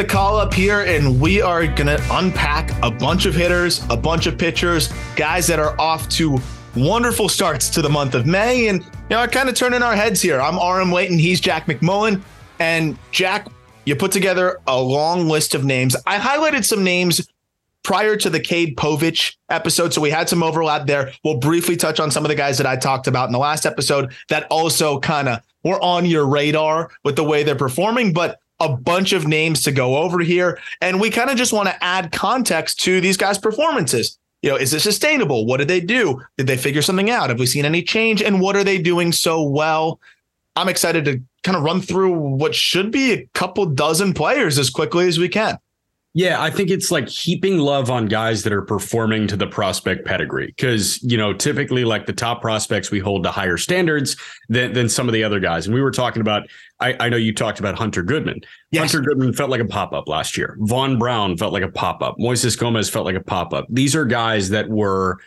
The call up here, and we are going to unpack a bunch of hitters, a bunch of pitchers, guys that are off to wonderful starts to the month of May. And, you know, I kind of turning our heads here. I'm Aram Leighton, he's Jack McMullen. And, Jack, you put together a long list of names. I highlighted some names prior to the Cade Povich episode. So we had some overlap there. We'll briefly touch on some of the guys that I talked about in the last episode that also kind of were on your radar with the way they're performing. But a bunch of names to go over here. And we kind of just want to add context to these guys' performances. You know, is it sustainable? What did they do? Did they figure something out? Have we seen any change? And what are they doing so well? I'm excited to kind of run through what should be a couple dozen players as quickly as we can. Yeah, I think it's like heaping love on guys that are performing to the prospect pedigree. Because, you know, typically like the top prospects we hold to higher standards than, than some of the other guys. And we were talking about, I, I know you talked about Hunter Goodman. Yes. Hunter Goodman felt like a pop up last year. Vaughn Brown felt like a pop up. Moises Gomez felt like a pop up. These are guys that were,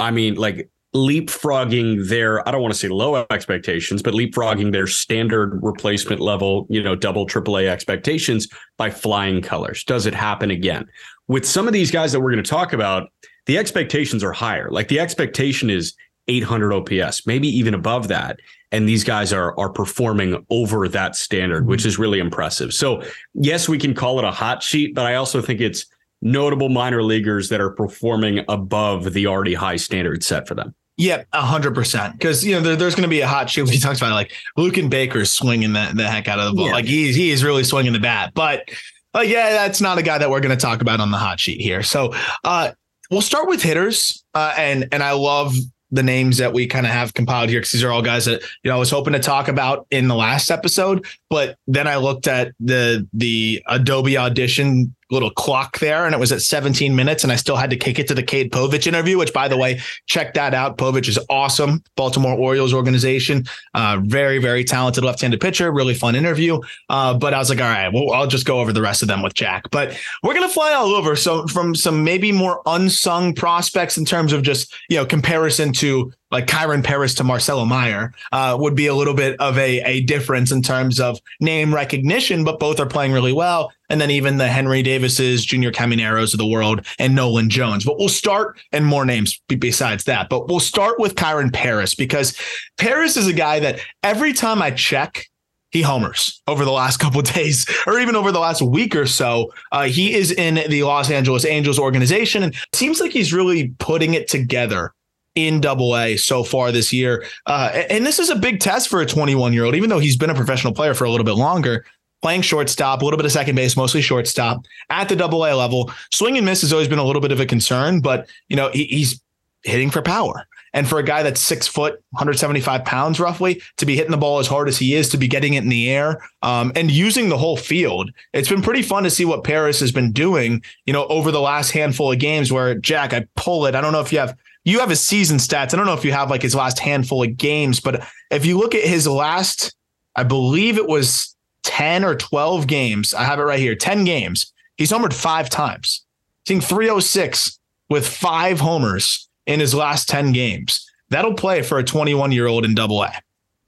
I mean, like leapfrogging their I don't want to say low expectations, but leapfrogging their standard replacement level, you know, double AAA expectations by flying colors. Does it happen again? With some of these guys that we're going to talk about, the expectations are higher. Like the expectation is 800 OPS, maybe even above that. And these guys are are performing over that standard, which is really impressive. So yes, we can call it a hot sheet, but I also think it's notable minor leaguers that are performing above the already high standard set for them. Yeah, hundred percent. Because you know there, there's going to be a hot shoe. He talks about it, like Luken Baker's swinging the, the heck out of the ball. Yeah. Like he's he is really swinging the bat. But like yeah, that's not a guy that we're going to talk about on the hot sheet here. So uh, we'll start with hitters. Uh, and and I love the names that we kind of have compiled here because these are all guys that you know I was hoping to talk about in the last episode, but then I looked at the the Adobe Audition little clock there, and it was at 17 minutes, and I still had to kick it to the Cade Povich interview, which by the way, check that out. Povich is awesome, Baltimore Orioles organization, uh, very very talented left-handed pitcher, really fun interview. Uh, but I was like, all right, well I'll just go over the rest of them with Jack. But we're gonna fly all over. So from some maybe more unsung prospects in terms of just you know comparison to like Kyren Paris to Marcelo Mayer uh, would be a little bit of a, a difference in terms of name recognition, but both are playing really well. And then even the Henry Davises, Junior Camineros of the world, and Nolan Jones. But we'll start, and more names besides that. But we'll start with Kyren Paris because Paris is a guy that every time I check, he homers over the last couple days or even over the last week or so. Uh, he is in the Los Angeles Angels organization and seems like he's really putting it together in double A so far this year. Uh, and this is a big test for a 21 year old, even though he's been a professional player for a little bit longer, playing shortstop, a little bit of second base, mostly shortstop at the double A level. Swing and miss has always been a little bit of a concern, but you know, he, he's hitting for power. And for a guy that's six foot, 175 pounds roughly, to be hitting the ball as hard as he is, to be getting it in the air um, and using the whole field, it's been pretty fun to see what Paris has been doing, you know, over the last handful of games where Jack, I pull it. I don't know if you have you have his season stats. I don't know if you have like his last handful of games, but if you look at his last, I believe it was 10 or 12 games. I have it right here 10 games. He's homered five times, seeing 306 with five homers in his last 10 games. That'll play for a 21 year old in double A.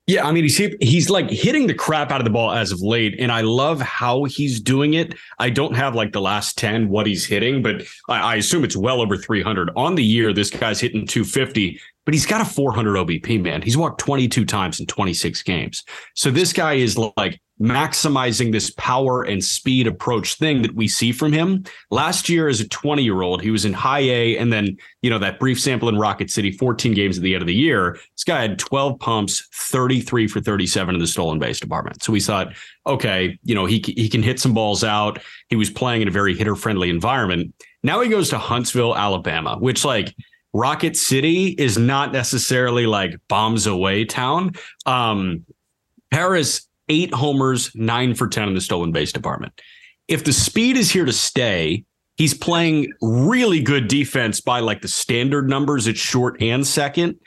Yeah, I mean he's he's like hitting the crap out of the ball as of late, and I love how he's doing it. I don't have like the last ten what he's hitting, but I, I assume it's well over three hundred on the year. This guy's hitting two fifty, but he's got a four hundred OBP. Man, he's walked twenty two times in twenty six games. So this guy is like maximizing this power and speed approach thing that we see from him. Last year, as a 20 year old, he was in high A and then, you know, that brief sample in Rocket City, 14 games at the end of the year. This guy had 12 pumps, 33 for 37 in the stolen base department. So we thought, okay, you know, he, he can hit some balls out. He was playing in a very hitter friendly environment. Now he goes to Huntsville, Alabama, which like, Rocket City is not necessarily like bombs away town. Um, Paris eight homers, nine for 10 in the stolen base department. If the speed is here to stay, he's playing really good defense by like the standard numbers at short and second,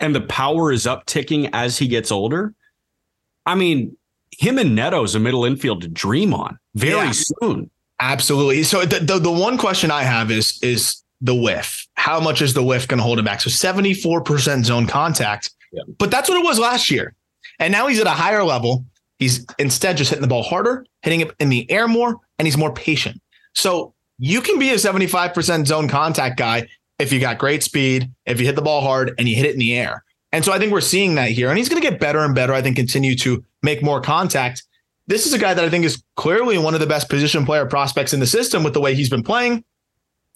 and the power is upticking as he gets older. I mean, him and Neto is a middle infield to dream on very yeah, soon. Absolutely. So the, the, the one question I have is is the whiff. How much is the whiff going to hold him back? So 74% zone contact. Yeah. But that's what it was last year. And now he's at a higher level. He's instead just hitting the ball harder, hitting it in the air more, and he's more patient. So you can be a 75% zone contact guy if you got great speed, if you hit the ball hard and you hit it in the air. And so I think we're seeing that here. And he's going to get better and better. I think continue to make more contact. This is a guy that I think is clearly one of the best position player prospects in the system with the way he's been playing.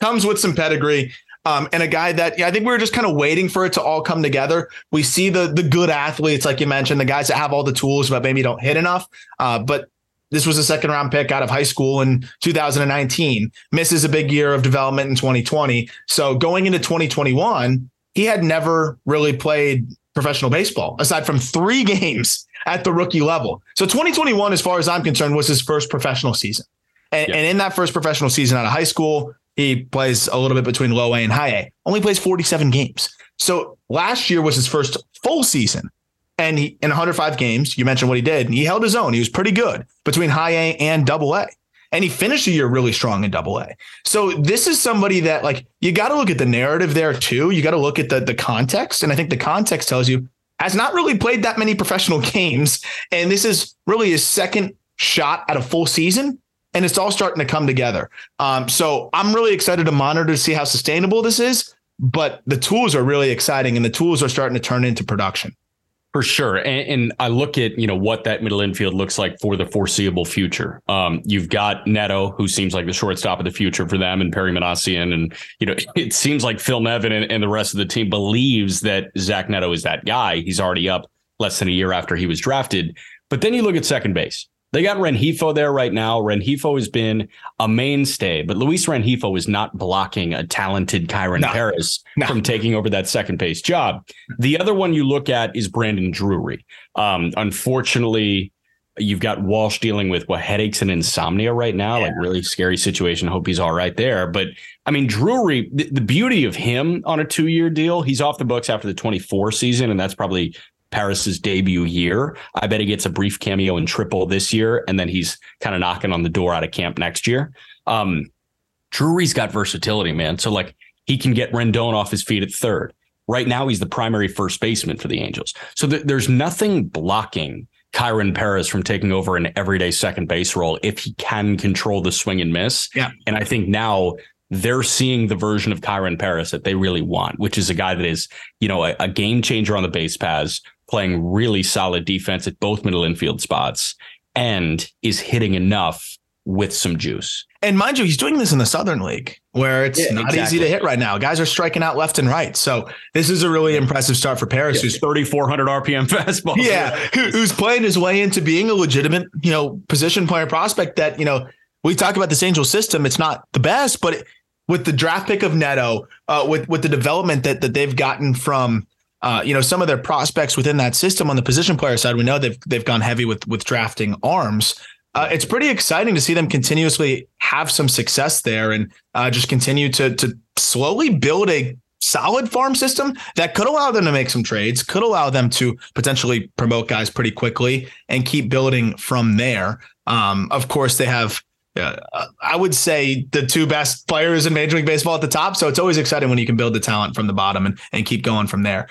Comes with some pedigree. Um, and a guy that yeah, I think we are just kind of waiting for it to all come together. We see the the good athletes, like you mentioned, the guys that have all the tools, but maybe don't hit enough. Uh, but this was a second round pick out of high school in 2019. Misses a big year of development in 2020. So going into 2021, he had never really played professional baseball aside from three games at the rookie level. So 2021, as far as I'm concerned, was his first professional season. And, yeah. and in that first professional season out of high school, he plays a little bit between low A and high A, only plays 47 games. So last year was his first full season and he, in 105 games, you mentioned what he did, and he held his own. He was pretty good between high A and double A. And he finished the year really strong in double A. So this is somebody that like you got to look at the narrative there too. You got to look at the the context. And I think the context tells you has not really played that many professional games. And this is really his second shot at a full season. And it's all starting to come together. Um, so I'm really excited to monitor to see how sustainable this is. But the tools are really exciting and the tools are starting to turn into production. For sure. And, and, I look at, you know, what that middle infield looks like for the foreseeable future. Um, you've got Neto, who seems like the shortstop of the future for them, and Perry Minasian. And, you know, it seems like Phil Nevin and, and the rest of the team believes that Zach Neto is that guy. He's already up less than a year after he was drafted. But then you look at second base. They got Rengifo there right now. Rengifo has been a mainstay, but Luis Rengifo is not blocking a talented Kyren no. Paris no. from taking over that second base job. The other one you look at is Brandon Drury. Um, unfortunately, you've got Walsh dealing with what headaches and insomnia right now, yeah. like really scary situation. Hope he's all right there. But I mean, Drury, the, the beauty of him on a two year deal, he's off the books after the 24 season, and that's probably Paris's debut year. I bet he gets a brief cameo in triple this year, and then he's kind of knocking on the door out of camp next year. Um, Drury's got versatility, man. So like he can get Rendon off his feet at third. Right now, he's the primary first baseman for the Angels. So th- there's nothing blocking Kyren Paris from taking over an everyday second base role if he can control the swing and miss. Yeah. And I think now they're seeing the version of Kyren Paris that they really want, which is a guy that is, you know, a, a game changer on the base paths, playing really solid defense at both middle infield spots and is hitting enough with some juice. And mind you, he's doing this in the Southern League where it's yeah, not exactly. easy to hit right now. Guys are striking out left and right. So this is a really impressive start for Paris, yeah, who's 3,400 RPM fastball. Yeah, who, who's playing his way into being a legitimate, you know, position player prospect that, you know, we talk about this Angel system. It's not the best, but with the draft pick of Neto, uh, with with the development that that they've gotten from uh, you know, some of their prospects within that system on the position player side, we know they've they've gone heavy with with drafting arms. Uh, it's pretty exciting to see them continuously have some success there and uh, just continue to to slowly build a solid farm system that could allow them to make some trades, could allow them to potentially promote guys pretty quickly and keep building from there. Um, of course, they have uh, I would say the two best players in Major League Baseball at the top. So it's always exciting when you can build the talent from the bottom and, and keep going from there.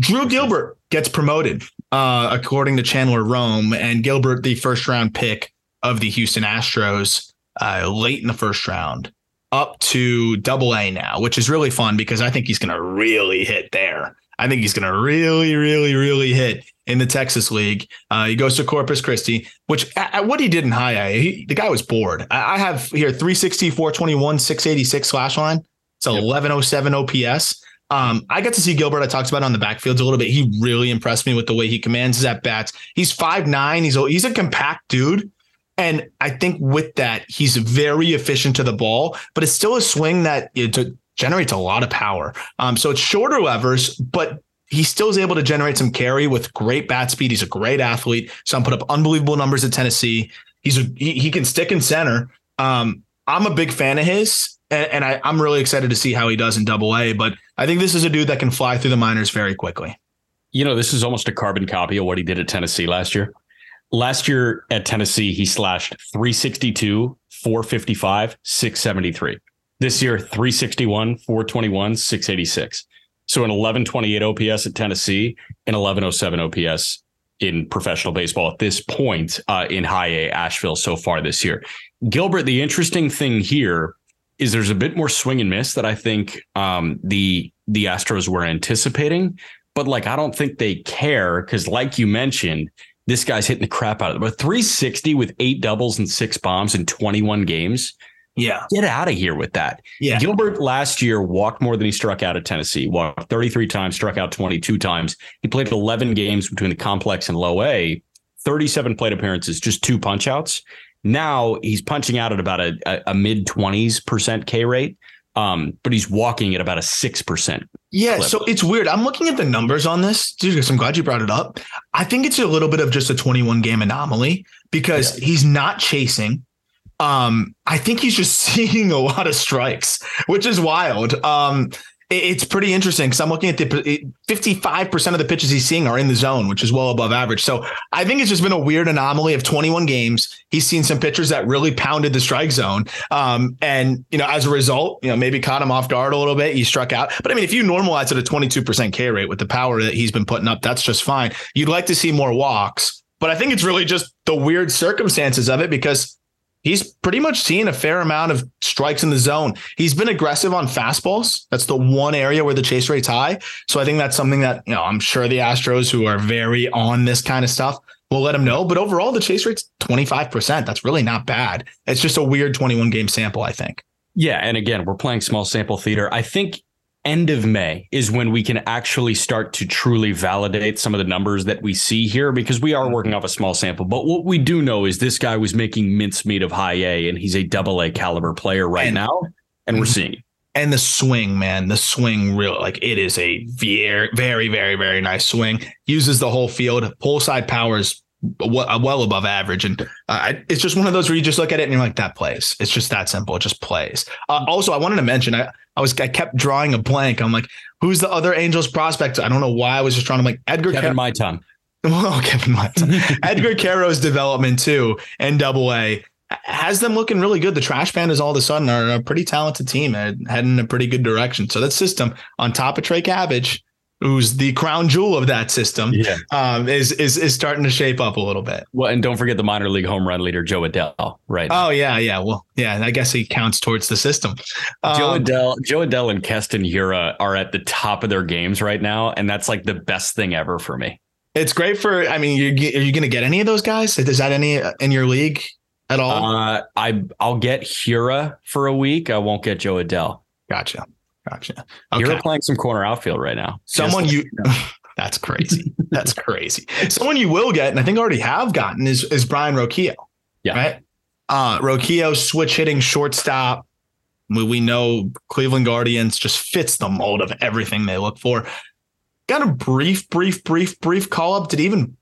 Drew Gilbert gets promoted, uh, according to Chandler Rome, and Gilbert, the first round pick of the Houston Astros, uh, late in the first round, up to Double A now, which is really fun because I think he's going to really hit there. I think he's going to really, really, really hit in the Texas League. Uh, he goes to Corpus Christi, which at, at what he did in high A, he, the guy was bored. I, I, have here 360, 421, 686 slash line. It's yep. 1107 OPS. Um, I got to see Gilbert. I talked about on the backfields a little bit. He really impressed me with the way he commands his at bats. He's five nine. He's a, he's a compact dude, and I think with that he's very efficient to the ball. But it's still a swing that generates a lot of power. Um, so it's shorter levers, but he still is able to generate some carry with great bat speed. He's a great athlete. So I'm put up unbelievable numbers at Tennessee. He's a he, he can stick in center. Um, I'm a big fan of his and, and I, I'm really excited to see how he does in Double A. But I think this is a dude that can fly through the minors very quickly. You know, this is almost a carbon copy of what he did at Tennessee last year. Last year at Tennessee, he slashed 362, 455, 673. This year, 361, 421, 686. So an 1128 OPS at Tennessee and 1107 OPS in professional baseball at this point uh, in high A Asheville so far this year. Gilbert, the interesting thing here is there's a bit more swing and miss that I think um, the the Astros were anticipating, but like I don't think they care because, like you mentioned, this guy's hitting the crap out of it. But 360 with eight doubles and six bombs in 21 games. Yeah. Get out of here with that. Yeah. Gilbert last year walked more than he struck out at Tennessee, walked 33 times, struck out 22 times. He played 11 games between the complex and low A, 37 plate appearances, just two punch outs. Now he's punching out at about a, a, a mid 20s percent K rate. Um, but he's walking at about a six percent. Yeah, clip. so it's weird. I'm looking at the numbers on this, dude. I'm glad you brought it up. I think it's a little bit of just a 21 game anomaly because yeah. he's not chasing. Um, I think he's just seeing a lot of strikes, which is wild. Um, it's pretty interesting because I'm looking at the 55% of the pitches he's seeing are in the zone, which is well above average. So I think it's just been a weird anomaly of 21 games. He's seen some pitchers that really pounded the strike zone. Um, and, you know, as a result, you know, maybe caught him off guard a little bit. He struck out. But I mean, if you normalize it a 22% K rate with the power that he's been putting up, that's just fine. You'd like to see more walks. But I think it's really just the weird circumstances of it because he's pretty much seen a fair amount of strikes in the zone. He's been aggressive on fastballs. That's the one area where the chase rate's high. So I think that's something that, you know, I'm sure the Astros who are very on this kind of stuff will let him know. But overall, the chase rate's 25%. That's really not bad. It's just a weird 21 game sample, I think. Yeah. And again, we're playing small sample theater. I think end of May is when we can actually start to truly validate some of the numbers that we see here because we are mm-hmm. working off a small sample. But what we do know is this guy was making mincemeat of high A and he's a double A caliber player right and, now. And we're mm-hmm. seeing it. And the swing, man, the swing real like it is a very, very, very, very nice swing. Uses the whole field. Pull side powers well above average. And uh, it's just one of those where you just look at it and you're like, that plays. It's just that simple. It just plays. Uh, also, I wanted to mention, I, I was, I kept drawing a blank. I'm like, who's the other Angels prospect? I don't know why I was just trying to like Edgar Kevin Car- tongue. Well, Kevin My Edgar Quero's development too, and double A has them looking really good. The Trash Pandas all of a sudden are a pretty talented team and heading in a pretty good direction. So that system on top of Trey Cabbage who's the crown jewel of that system, yeah. um, is is is starting to shape up a little bit. Well, and don't forget the minor league home run leader, Jo Adell, right? Oh yeah, yeah. Well, yeah. I guess he counts towards the system. Um, Jo Adell, Jo Adell, and Keston Hiura are at the top of their games right now, and that's like the best thing ever for me. It's great for. I mean, you are you going to get any of those guys? Is that any in your league at all? Uh, I I'll get Hiura for a week. I won't get Jo Adell. Gotcha. Gotcha. Okay. You're playing some corner outfield right now. Someone you that's crazy. That's crazy. Someone you will get, and I think already have gotten, is is Brayan Rocchio. Yeah. Right. Uh Rocchio switch hitting shortstop. We, we know Cleveland Guardians just fits the mold of everything they look for. Got a brief, brief, brief, brief call up. Did even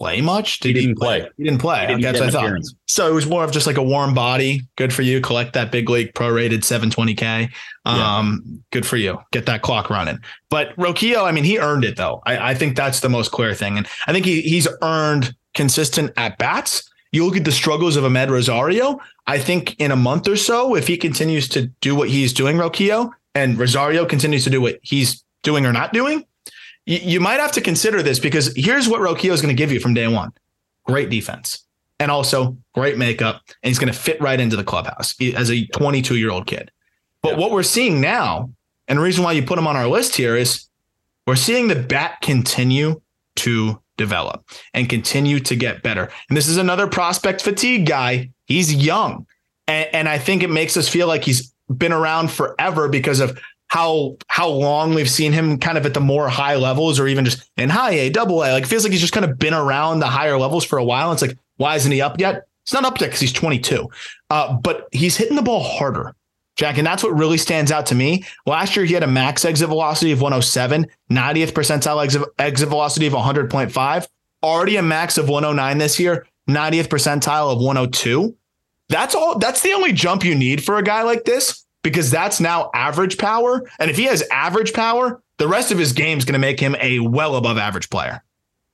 play much? Did he didn't he play? play? He didn't play. He didn't I thought. So it was more of just like a warm body. Good for you. Collect that big league prorated 720k. Um, yeah. good for you. Get that clock running. But Rocchio, I mean, he earned it though. I, I think that's the most clear thing, and I think he he's earned consistent at bats. You look at the struggles of Amed Rosario. I think in a month or so, if he continues to do what he's doing, Rocchio, and Rosario continues to do what he's doing or not doing, you, you might have to consider this because here's what Rocchio is going to give you from day one great defense and also great makeup. And he's going to fit right into the clubhouse as a 22 year old kid. But yeah. what we're seeing now, and the reason why you put him on our list here is we're seeing the bat continue to develop and continue to get better. And this is another prospect fatigue guy. He's young. And, and I think it makes us feel like he's been around forever because of how how long we've seen him kind of at the more high levels or even just in high A, double A. Like feels like he's just kind of been around the higher levels for a while. It's like, why isn't he up yet? He's not up yet because he's 22. Uh, but he's hitting the ball harder. Jack, and that's what really stands out to me. Last year, he had a max exit velocity of 107, 90th percentile exit, exit velocity of 100.5, already a max of 109 this year, 90th percentile of 102. That's all. That's the only jump you need for a guy like this because that's now average power. And if he has average power, the rest of his game is going to make him a well above average player.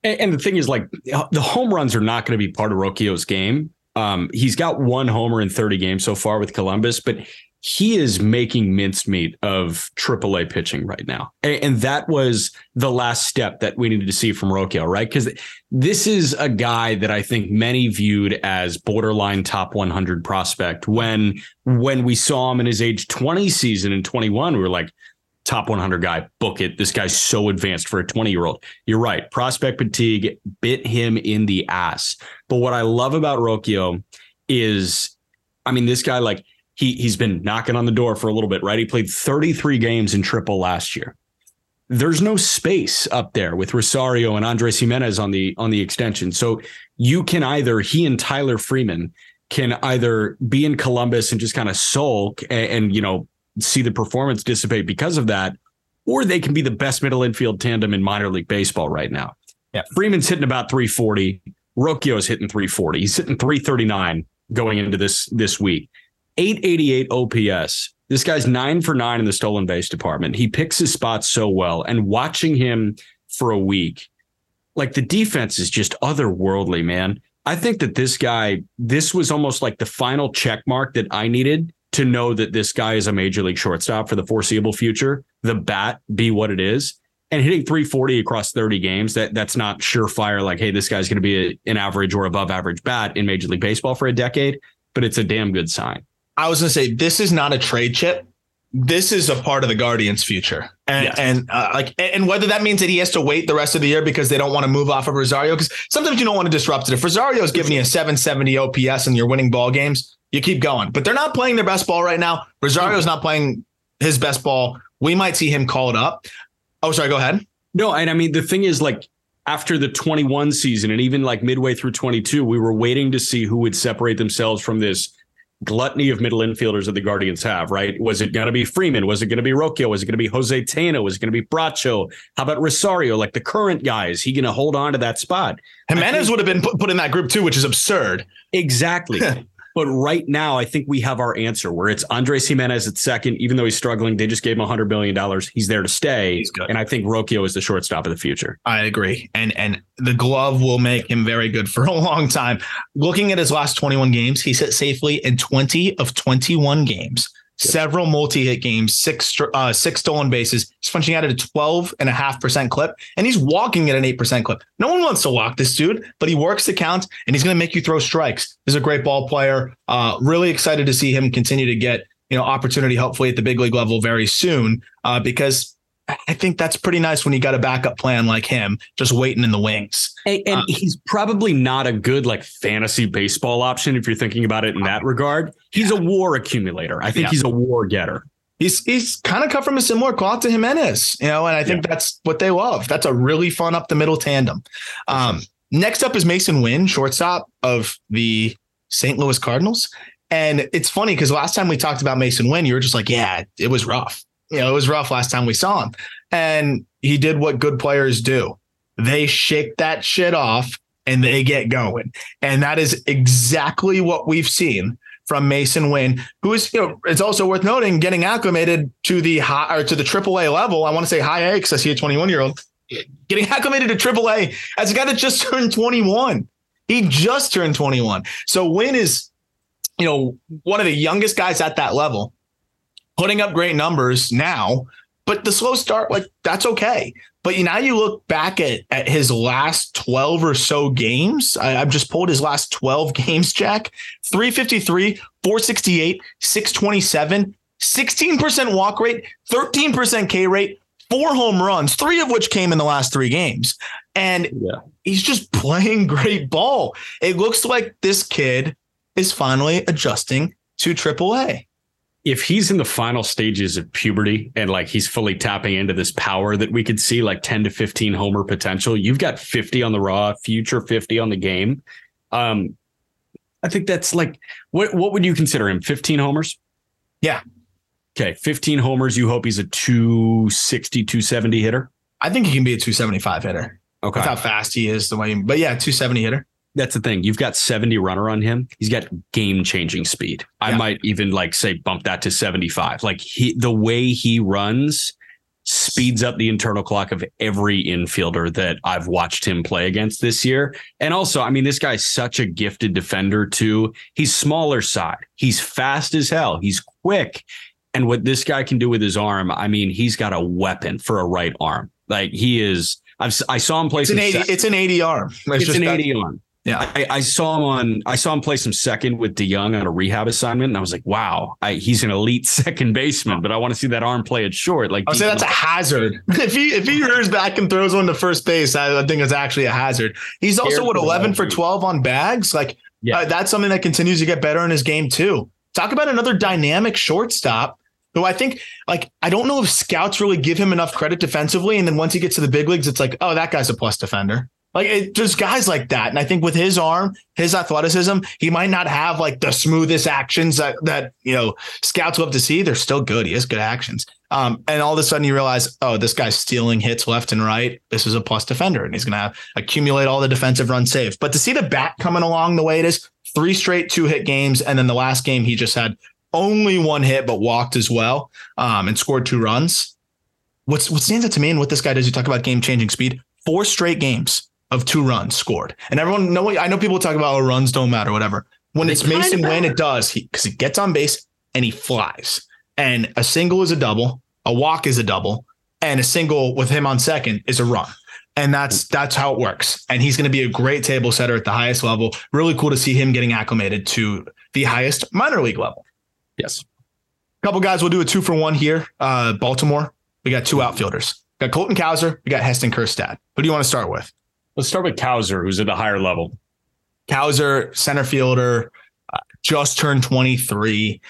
And, and the thing is, like, the home runs are not going to be part of Rocchio's game. Um, he's got one homer in 30 games so far with Columbus, but he is making mincemeat of AAA pitching right now. And, and, that was the last step that we needed to see from Rocchio, right? Because this is a guy that I think many viewed as borderline top 100 prospect when when we saw him in his age 20 season in 21 we were like top 100 guy book it this guy's so advanced for a 20 year old you're right prospect fatigue bit him in the ass but what i love about Rocchio is i mean this guy like he he's been knocking on the door for a little bit, right? He played 33 games in triple last year. There's no space up there with Rosario and Andres Gimenez on the on the extension. So you can either he and Tyler Freeman can either be in Columbus and just kind of sulk and, and you know see the performance dissipate because of that, or they can be the best middle infield tandem in minor league baseball right now. Yeah. Freeman's hitting about 340. Rocchio's hitting 340. He's hitting 339 going into this this week. 888 OPS. This guy's nine for nine in the stolen base department. He picks his spots so well. And watching him for a week, like the defense is just otherworldly, man. I think that this guy, this was almost like the final check mark that I needed to know that this guy is a major league shortstop for the foreseeable future. The bat be what it is. And hitting 340 across 30 games, that that's not surefire like, hey, this guy's going to be a, an average or above average bat in Major League Baseball for a decade, but it's a damn good sign. I was going to say this is not a trade chip. This is a part of the Guardians' future, and yes. and uh, like and whether that means that he has to wait the rest of the year because they don't want to move off of Rosario because sometimes you don't want to disrupt it. If Rosario is giving you a 770 OPS and you're winning ball games, you keep going. But they're not playing their best ball right now. Rosario's not playing his best ball. We might see him called up. Oh, sorry. Go ahead. No, and I mean the thing is like after the 21 season and even like midway through 22, we were waiting to see who would separate themselves from this gluttony of middle infielders that the Guardians have, right? Was it going to be Freeman? Was it going to be Rocchio? Was it going to be Jose Tena? Was it going to be Bracho? How about Rosario? Like the current guy, is he going to hold on to that spot? Gimenez think, would have been put, put in that group too, which is absurd. Exactly. But right now, I think we have our answer where it's Andres Gimenez at second, even though he's struggling. They just gave him $100 million. He's there to stay. And I think Rocchio is the shortstop of the future. I agree. And and the glove will make him very good for a long time. Looking at his last 21 games, he's hit safely in 20 of 21 games several multi-hit games, six uh, six stolen bases. He's punching out at a 12 and a half percent clip, and he's walking at an eight percent clip. No one wants to walk this dude, but he works the count and he's going to make you throw strikes. He's a great ball player. Uh, really excited to see him continue to get you know opportunity, hopefully at the big league level very soon, uh, because I think that's pretty nice when you got a backup plan like him, just waiting in the wings. And, and uh, he's probably not a good like fantasy baseball option if you're thinking about it in that regard. He's yeah. a war accumulator. I think yeah. he's a war getter. He's he's kind of cut from a similar cloth to Gimenez, you know, and I think yeah. that's what they love. That's a really fun up the middle tandem. Um, next up is Masyn Winn, shortstop of the St. Louis Cardinals. And it's funny because last time we talked about Masyn Winn, you were just like, yeah, it was rough you know, it was rough last time we saw him. And he did what good players do. They shake that shit off and they get going. And that is exactly what we've seen from Masyn Winn, who is, you know, it's also worth noting getting acclimated to the high or to the AAA level. I want to say high A because I see a 21 year old getting acclimated to AAA as a guy that just turned 21. He just turned 21. So Winn is, you know, one of the youngest guys at that level putting up great numbers now, but the slow start, like that's okay. But now you look back at, at his last 12 or so games. I, have just pulled his last 12 games, Jack. 353, 468, 627, 16% walk rate, 13% K rate, four home runs, three of which came in the last three games. And yeah. he's just playing great ball. It looks like this kid is finally adjusting to AAA if he's in the final stages of puberty and like he's fully tapping into this power that we could see like 10 to 15 homer potential, you've got 50 on the raw, future 50 on the game. Um, I think that's like what what would you consider him? 15 homers? Yeah. Okay, 15 homers. You hope he's a 260, 270 hitter? I think he can be a 275 hitter. Okay. With how fast he is, the way, he, but yeah, 270 hitter that's the thing. You've got 70 runner on him. He's got game changing speed. I might even like say bump that to 75. Like he, the way he runs, speeds up the internal clock of every infielder that I've watched him play against this year. And also, I mean, this guy's such a gifted defender too. He's smaller side. He's fast as hell. He's quick. And what this guy can do with his arm, I mean, he's got a weapon for a right arm. Like he is. I've I saw him play. It's an eighty. It's an eighty arm. It's, it's an eighty arm. Yeah, I, I, saw him on. I saw him play some second with DeJong on a rehab assignment, and I was like, "Wow, I, he's an elite second baseman." But I want to see that arm play it short. Like, I say that's a hazard. if he if he rears back and throws one to first base, I, I think it's actually a hazard. He's also what eleven for twelve on bags. Like, yeah, uh, that's something that continues to get better in his game too. Talk about another dynamic shortstop who I think like I don't know if scouts really give him enough credit defensively, and then once he gets to the big leagues, it's like, oh, that guy's a plus defender. Like it, there's guys like that, and I think with his arm, his athleticism, he might not have like the smoothest actions that that you know scouts love to see. They're still good. He has good actions. Um, and all of a sudden you realize, oh, this guy's stealing hits left and right. This is a plus defender, and he's going to accumulate all the defensive run saves. But to see the bat coming along the way it is, three straight two hit games, and then the last game he just had only one hit but walked as well, um, and scored two runs. What's what stands out to me and what this guy does, you talk about game changing speed. Four straight games of two runs scored. And everyone know I know people talk about oh, runs don't matter, whatever. When it's Masyn Winn, it does because he, he gets on base and he flies. And a single is a double, a walk is a double, and a single with him on second is a run. And that's that's how it works. And he's going to be a great table setter at the highest level. Really cool to see him getting acclimated to the highest minor league level. Yes. A couple guys, we'll do a two for one here. Uh, Baltimore, we got two outfielders. We got Colton Cowser, we got Heston Kjerstad. Who do you want to start with? Let's start with Cowser, who's at the higher level. Cowser, center fielder, uh, just turned 23.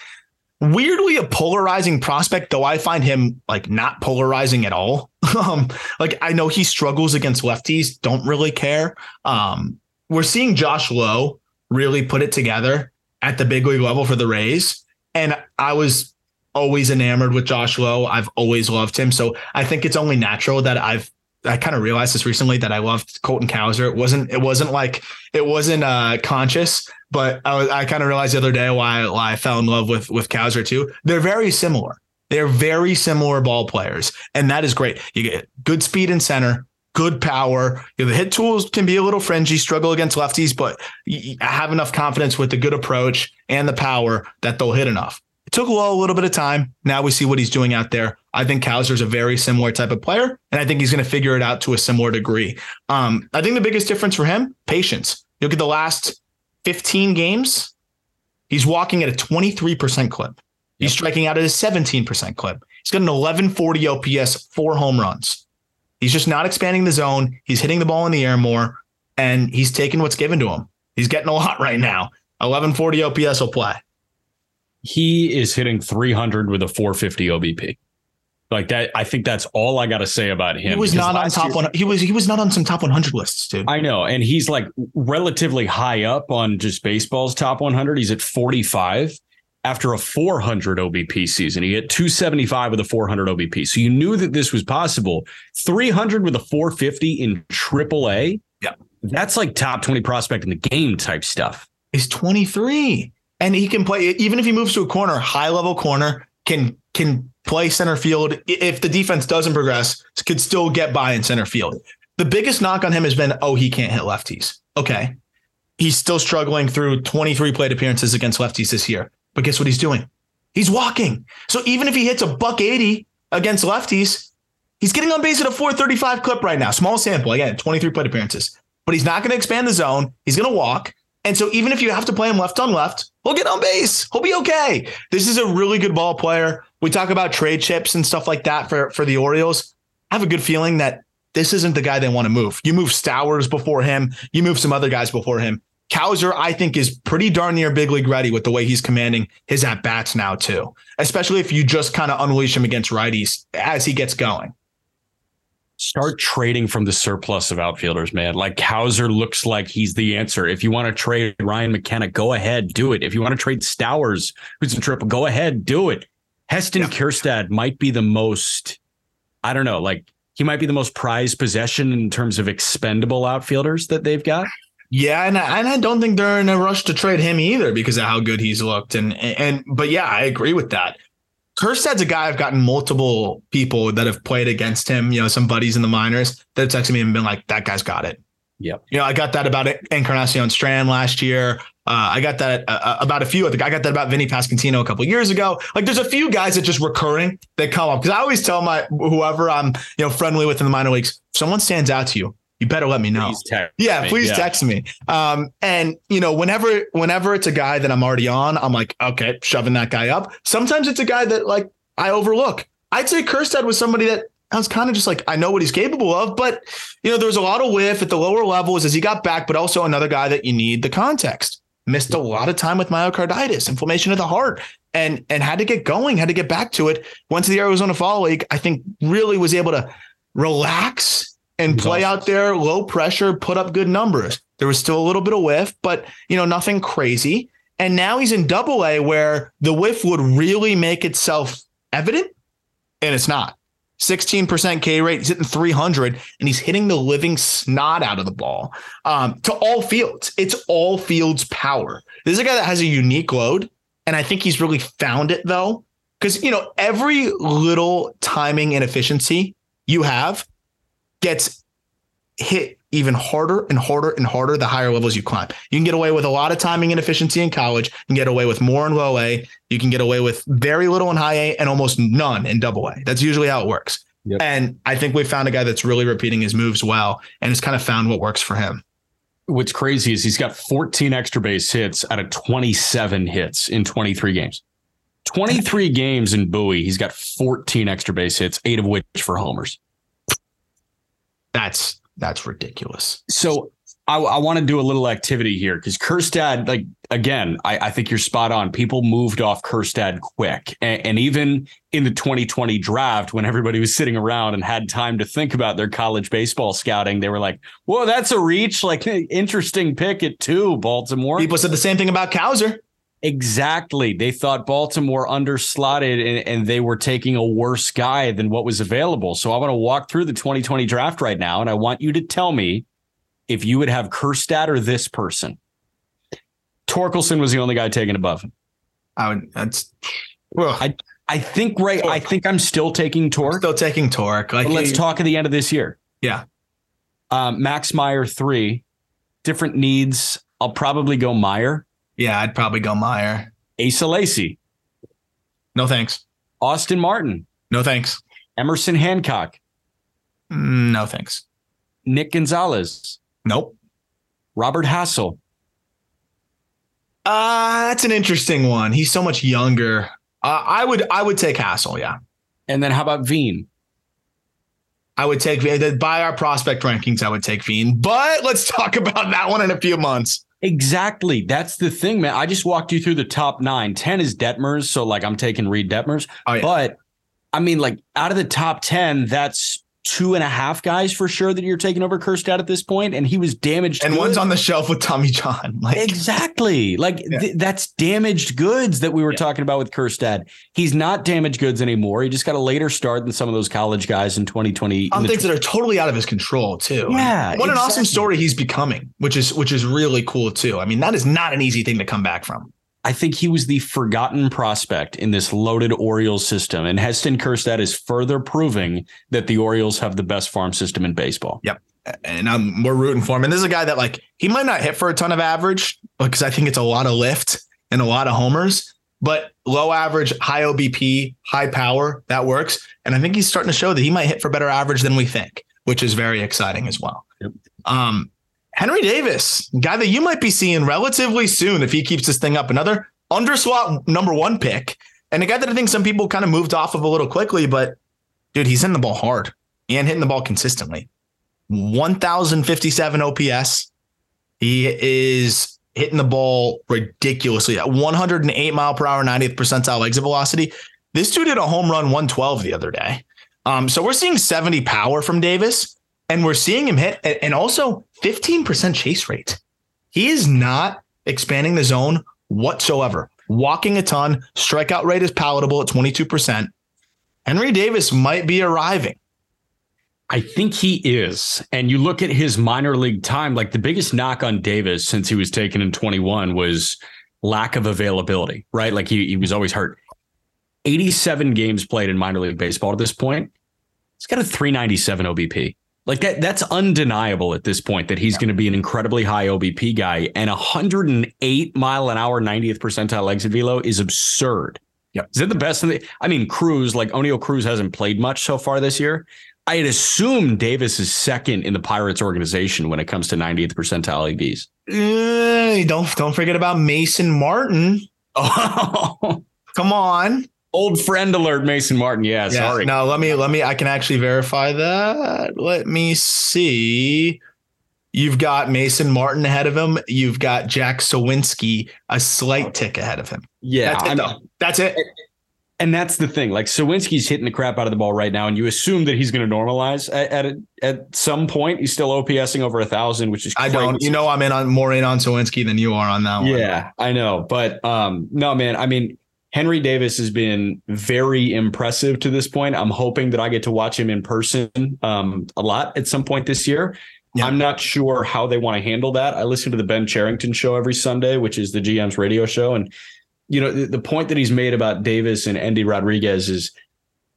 Weirdly, a polarizing prospect, though I find him like not polarizing at all. um, like I know he struggles against lefties, don't really care. Um, we're seeing Josh Lowe really put it together at the big league level for the Rays. And I was always enamored with Josh Lowe. I've always loved him. So I think it's only natural that I've I kind of realized this recently that I loved Colton Cowser. It wasn't it wasn't like it wasn't uh conscious, but I I kind of realized the other day why, why I fell in love with with Cowser too. They're very similar. They're very similar ball players, and that is great. You get good speed in center, good power. You know, the hit tools can be a little fringy, struggle against lefties, but you have enough confidence with the good approach and the power that they'll hit enough. Took Lowe a little bit of time. Now we see what he's doing out there. I think Cowser's a very similar type of player, and I think he's going to figure it out to a similar degree. Um, I think the biggest difference for him, patience. You look at the last 15 games, he's walking at a 23% clip. He's yep. striking out at a 17% clip. He's got an 1140 OPS, four home runs. He's just not expanding the zone. He's hitting the ball in the air more, and he's taking what's given to him. He's getting a lot right now. 1140 OPS will play he is hitting 300 with a 450 OBP. Like that, I think that's all I got to say about him. He was not on top year, one. He was he was not on some top 100 lists, dude. I know, and he's like relatively high up on just baseball's top 100. He's at 45 after a 400 OBP season. He hit 275 with a 400 OBP. So you knew that this was possible. 300 with a 450 in AAA. Yeah, that's like top 20 prospect in the game type stuff. He's 23 and he can play even if he moves to a corner, high level corner, can can play center field. If the defense doesn't progress, could still get by in center field. The biggest knock on him has been, oh, he can't hit lefties. Okay. He's still struggling through 23 plate appearances against lefties this year. But guess what he's doing? He's walking. So even if he hits a buck 80 against lefties, he's getting on base at a 435 clip right now. Small sample, again, 23 plate appearances. But he's not going to expand the zone. He's going to walk. And so even if you have to play him left on left, he'll get on base. He'll be okay. This is a really good ball player. We talk about trade chips and stuff like that for, for the Orioles. I have a good feeling that this isn't the guy they want to move. You move Stowers before him. You move some other guys before him. Cowser, I think, is pretty darn near big league ready with the way he's commanding his at bats now, too. Especially if you just kind of unleash him against righties as he gets going start trading from the surplus of outfielders, man. Like Cowser looks like he's the answer. If you want to trade Ryan McKenna, go ahead, do it. If you want to trade Stowers, who's in triple, go ahead, do it. Heston yeah. Might be the most, I don't know, like he might be the most prized possession in terms of expendable outfielders that they've got. Yeah, and I, and I don't think they're in a rush to trade him either because of how good he's looked. And and but yeah, I agree with that. Kjerstad's a guy I've gotten multiple people that have played against him, you know, some buddies in the minors that have texted me and been like, that guy's got it. Yep. You know, I got that about Encarnacion Strand last year. Uh, I got that uh, uh about a few. I think I got that about Vinny Pasquantino a couple years ago. Like, there's a few guys that just recurring that come up because I always tell my whoever I'm you know friendly with in the minor leagues, someone stands out to you, you better let me know. yeah, me. please yeah. text me. Um, and you know, whenever whenever it's a guy that I'm already on, I'm like, okay, shoving that guy up. Sometimes it's a guy that like I overlook. I'd say Kjerstad was somebody that I was kind of just like, I know what he's capable of, but you know, there was a lot of whiff at the lower levels as he got back, but also another guy that you need the context. Missed a lot of time with myocarditis, inflammation of the heart, and and had to get going, had to get back to it. Went to the Arizona Fall League. I think really was able to relax and play out there, low pressure, put up good numbers. There was still a little bit of whiff, but you know, nothing crazy. And now he's in double A where the whiff would really make itself evident, and it's not. 16% K rate. He's hitting 300 and he's hitting the living snot out of the ball um, to all fields. It's all fields power. This is a guy that has a unique load. And I think he's really found it though. Because, you know, every little timing inefficiency you have gets hit even harder and harder and harder the higher levels you climb. You can get away with a lot of timing inefficiency in college. You can get away with more in low A. You can get away with very little in high A and almost none in double A. That's usually how it works. Yep. And I think we found a guy that's really repeating his moves well and has kind of found what works for him. What's crazy is he's got 14 extra base hits out of 27 hits in 23 games. 23 games in Bowie, he's got 14 extra base hits, eight of which for homers. That's that's ridiculous. So I, I want to do a little activity here because Kjerstad, like again, I, I, think you're spot on. People moved off Kjerstad quick, and, and, even in the 2020 draft, when everybody was sitting around and had time to think about their college baseball scouting, they were like, "Whoa, that's a reach! Like interesting pick at two, Baltimore." People said the same thing about Cowser. Exactly. They thought Baltimore underslotted and, and they were taking a worse guy than what was available. So I want to walk through the 2020 draft right now, and I want you to tell me if you would have Kjerstad or this person. Torkelson was the only guy taken above him. I would. That's. Well, I I think right. I think I'm still taking Torque. Still taking Torque. Like, let's talk at the end of this year. Yeah. Um, Max Meyer three, different needs. I'll probably go Meyer. Yeah, I'd probably go Meyer. Asa Lacy. No thanks. Austin Martin. No thanks. Emerson Hancock. Mm, no thanks. Nick Gonzalez. Nope. Robert Hassell. Uh, that's an interesting one. He's so much younger. Uh, I would I would take Hassell, yeah. And then how about Veen? I would take by our prospect rankings. I would take Veen, but let's talk about that one in a few months. Exactly. That's the thing, man. I just walked you through the top nine. 10 is Detmers. So, like, I'm taking Reid Detmers. Oh, yeah. But I mean, like, out of the top 10, that's two and a half guys for sure that you're taking over Kjerstad at this point, and he was damaged. And one's on the shelf with Tommy John. Like exactly, like yeah. th- that's damaged goods that we were yeah. talking about with Kjerstad. He's not damaged goods anymore. He just got a later start than some of those college guys in 2020. On things that are totally out of his control too. Yeah, what exactly. an awesome story he's becoming, which is which is really cool too. I mean, that is not an easy thing to come back from. I think he was the forgotten prospect in this loaded Orioles system. And Heston Kjerstad is further proving that the Orioles have the best farm system in baseball. Yep. And I'm we're rooting for him. And this is a guy that like he might not hit for a ton of average because I think it's a lot of lift and a lot of homers, but low average, high OBP, high power, that works. And I think he's starting to show that he might hit for better average than we think, which is very exciting as well. Yep. Um, Henry Davis, guy that you might be seeing relatively soon if he keeps this thing up. Another underswap number one pick, and a guy that I think some people kind of moved off of a little quickly, but dude, he's hitting the ball hard and hitting the ball consistently. 1057 OPS. He is hitting the ball ridiculously at 108 mile per hour, 90th percentile exit velocity. This dude did a home run 112 the other day. Um, so we're seeing 70 power from Davis and we're seeing him hit and also 15% chase rate. He is not expanding the zone whatsoever. Walking a ton, strikeout rate is palatable at 22%. Henry Davis might be arriving. I think he is. And you look at his minor league time, like the biggest knock on Davis since he was taken in 21 was lack of availability, right? Like he, he was always hurt 87 games played in minor league baseball at this point. He's got a 397 OBP. Like that, that's undeniable at this point that he's yeah. going to be an incredibly high OBP guy. And 108 mile an hour, 90th percentile exit velo is absurd. Yep. Is it the best in the? I mean, Cruz, like Oneil Cruz hasn't played much so far this year. I had assumed Davis is second in the Pirates organization when it comes to 90th percentile EVs. Uh, don't don't forget about Mason Martin. Oh, come on. Old friend alert, Mason Martin. Yeah, yeah, sorry. No, let me let me. I can actually verify that. Let me see. You've got Mason Martin ahead of him. You've got Jack Suwinski a slight tick ahead of him. Yeah, that's it. Though. That's it. And that's the thing. Like Suwinski's hitting the crap out of the ball right now, and you assume that he's going to normalize at at, at some point. He's still OPSing over a thousand, which is I don't. You know, I'm in on more in on Suwinski than you are on that one. Yeah, I know, but um, no, man. I mean, Henry Davis has been very impressive to this point. I'm hoping that I get to watch him in person um, a lot at some point this year. Yeah. I'm not sure how they want to handle that. I listen to the Ben Cherington show every Sunday, which is the GM's radio show. And, you know, the, the point that he's made about Davis and Endy Rodriguez is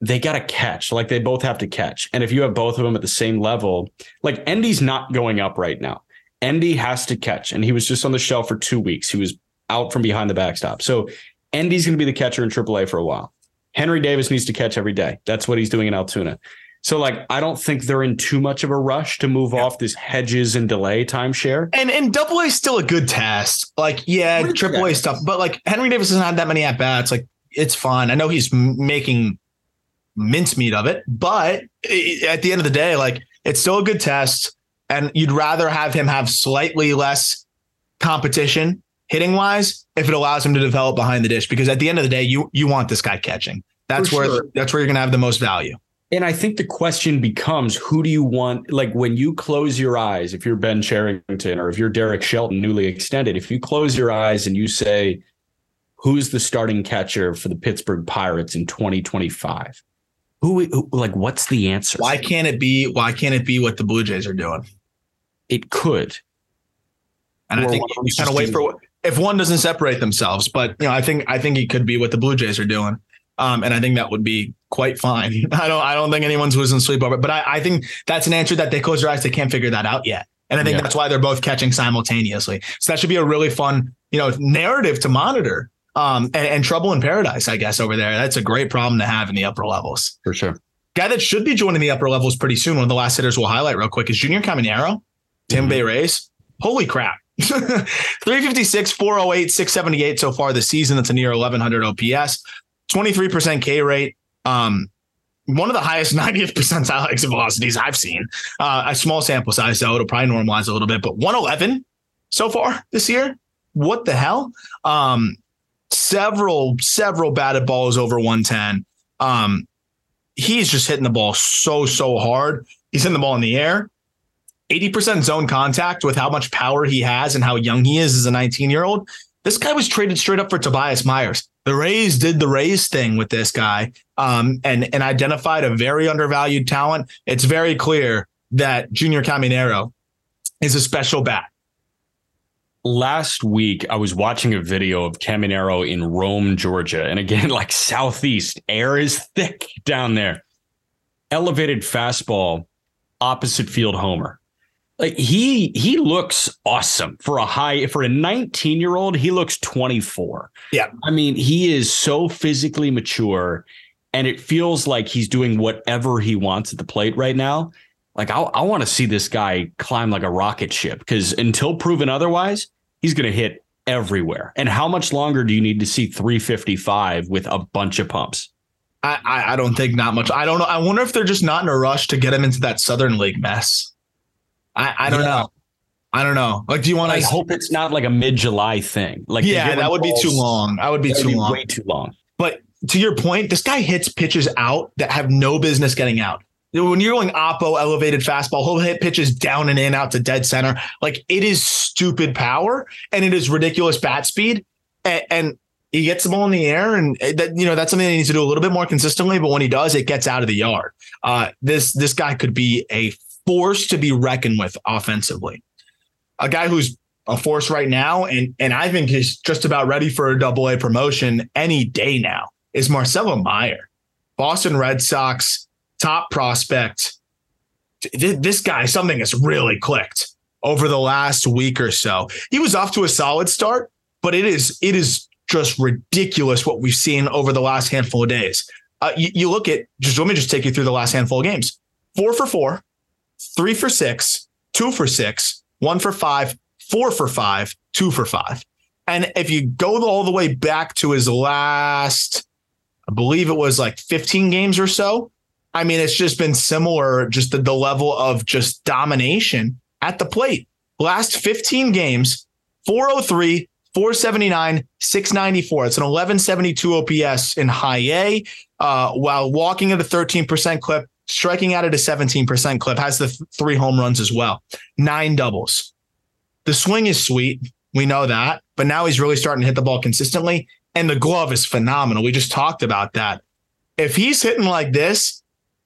they got to catch. Like they both have to catch. And if you have both of them at the same level, like Endy's not going up right now. Endy has to catch. And he was just on the shelf for two weeks. He was out from behind the backstop. So Endy's going to be the catcher in AAA for a while. Henry Davis needs to catch every day. That's what he's doing in Altoona. So, like, I don't think they're in too much of a rush to move yeah. off this Hedges and Delay timeshare. And and double A is still a good test. Like, yeah, triple A stuff, but like Henry Davis doesn't have that many at bats. Like, it's fine. I know he's making mincemeat of it, but at the end of the day, like, it's still a good test. And you'd rather have him have slightly less competition hitting wise if it allows him to develop behind the dish because at the end of the day you you want this guy catching that's For where sure. that's where you're going to have the most value and I think the question becomes who do you want? Like when you close your eyes, if you're Ben Cherington or if you're Derek Shelton, newly extended, if you close your eyes and you say, who's the starting catcher for the Pittsburgh Pirates in 2025? Who, who like what's the answer? Why can't it be why can't it be what the Blue Jays are doing? It could. And or I think you kind of wait for if one doesn't separate themselves. But you know, I think I think it could be what the Blue Jays are doing. Um, and I think that would be quite fine. I don't I don't think anyone's losing sleep over it. But I, I think that's an answer that they close their eyes, they can't figure that out yet. And I think yeah. that's why they're both catching simultaneously. So that should be a really fun, you know, narrative to monitor. Um, and, and trouble in paradise, I guess, over there. That's a great problem to have in the upper levels. For sure. Guy that should be joining the upper levels pretty soon. One of the last hitters we'll highlight real quick is Junior Caminero, Tim mm-hmm. Bay Rays. Holy crap. 356, 408, 678 so far this season. That's a near 1100 OPS, 23% K rate. Um, one of the highest 90th percentile exit velocities I've seen. Uh, a small sample size, so it'll probably normalize a little bit, but 111 so far this year. What the hell? Um, several, several batted balls over 110. Um, he's just hitting the ball so, so hard. He's hitting the ball in the air. 80% zone contact with how much power he has and how young he is as a 19 year old. This guy was traded straight up for Tobias Myers. The Rays did the Rays thing with this guy um, and, and identified a very undervalued talent. It's very clear that Junior Caminero is a special bat. Last week, I was watching a video of Caminero in Rome, Georgia. And again, like southeast, air is thick down there. Elevated fastball, opposite field homer like he he looks awesome for a high for a 19 year old he looks 24 yeah i mean he is so physically mature and it feels like he's doing whatever he wants at the plate right now like i, I want to see this guy climb like a rocket ship because until proven otherwise he's going to hit everywhere and how much longer do you need to see 355 with a bunch of pumps I, I, I don't think not much. I don't know. I wonder if they're just not in a rush to get him into that Southern League mess. I, I don't yeah. know. I don't know. Like, do you want to? I hope it's not like a mid July thing. Like, yeah, that would be too long. I would be too be long. Way too long. But to your point, this guy hits pitches out that have no business getting out. When you're going oppo elevated fastball, he'll hit pitches down and in out to dead center. Like it is stupid power and it is ridiculous bat speed. And, and he gets the ball in the air, and that you know that's something that he needs to do a little bit more consistently. But when he does, it gets out of the yard. Uh, this this guy could be a force to be reckoned with offensively. A guy who's a force right now, and and I think he's just about ready for a double A promotion any day now. is Marcelo Mayer, Boston Red Sox top prospect. This guy, something has really clicked over the last week or so. He was off to a solid start, but it is it is just ridiculous what we've seen over the last handful of days. Uh, you, you look at just let me just take you through the last handful of games. Four for four, three for six, two for six, one for five, four for five, two for five. And if you go all the way back to his last, I believe it was like 15 games or so. I mean, it's just been similar, just the, the level of just domination at the plate. Last 15 games, 403, 479, 694. It's an 1172 OPS in high A, uh, while walking at a 13% clip, striking out at a 17% clip, has the th- three home runs as well, nine doubles. The swing is sweet. We know that, but now he's really starting to hit the ball consistently. And the glove is phenomenal. We just talked about that. If he's hitting like this,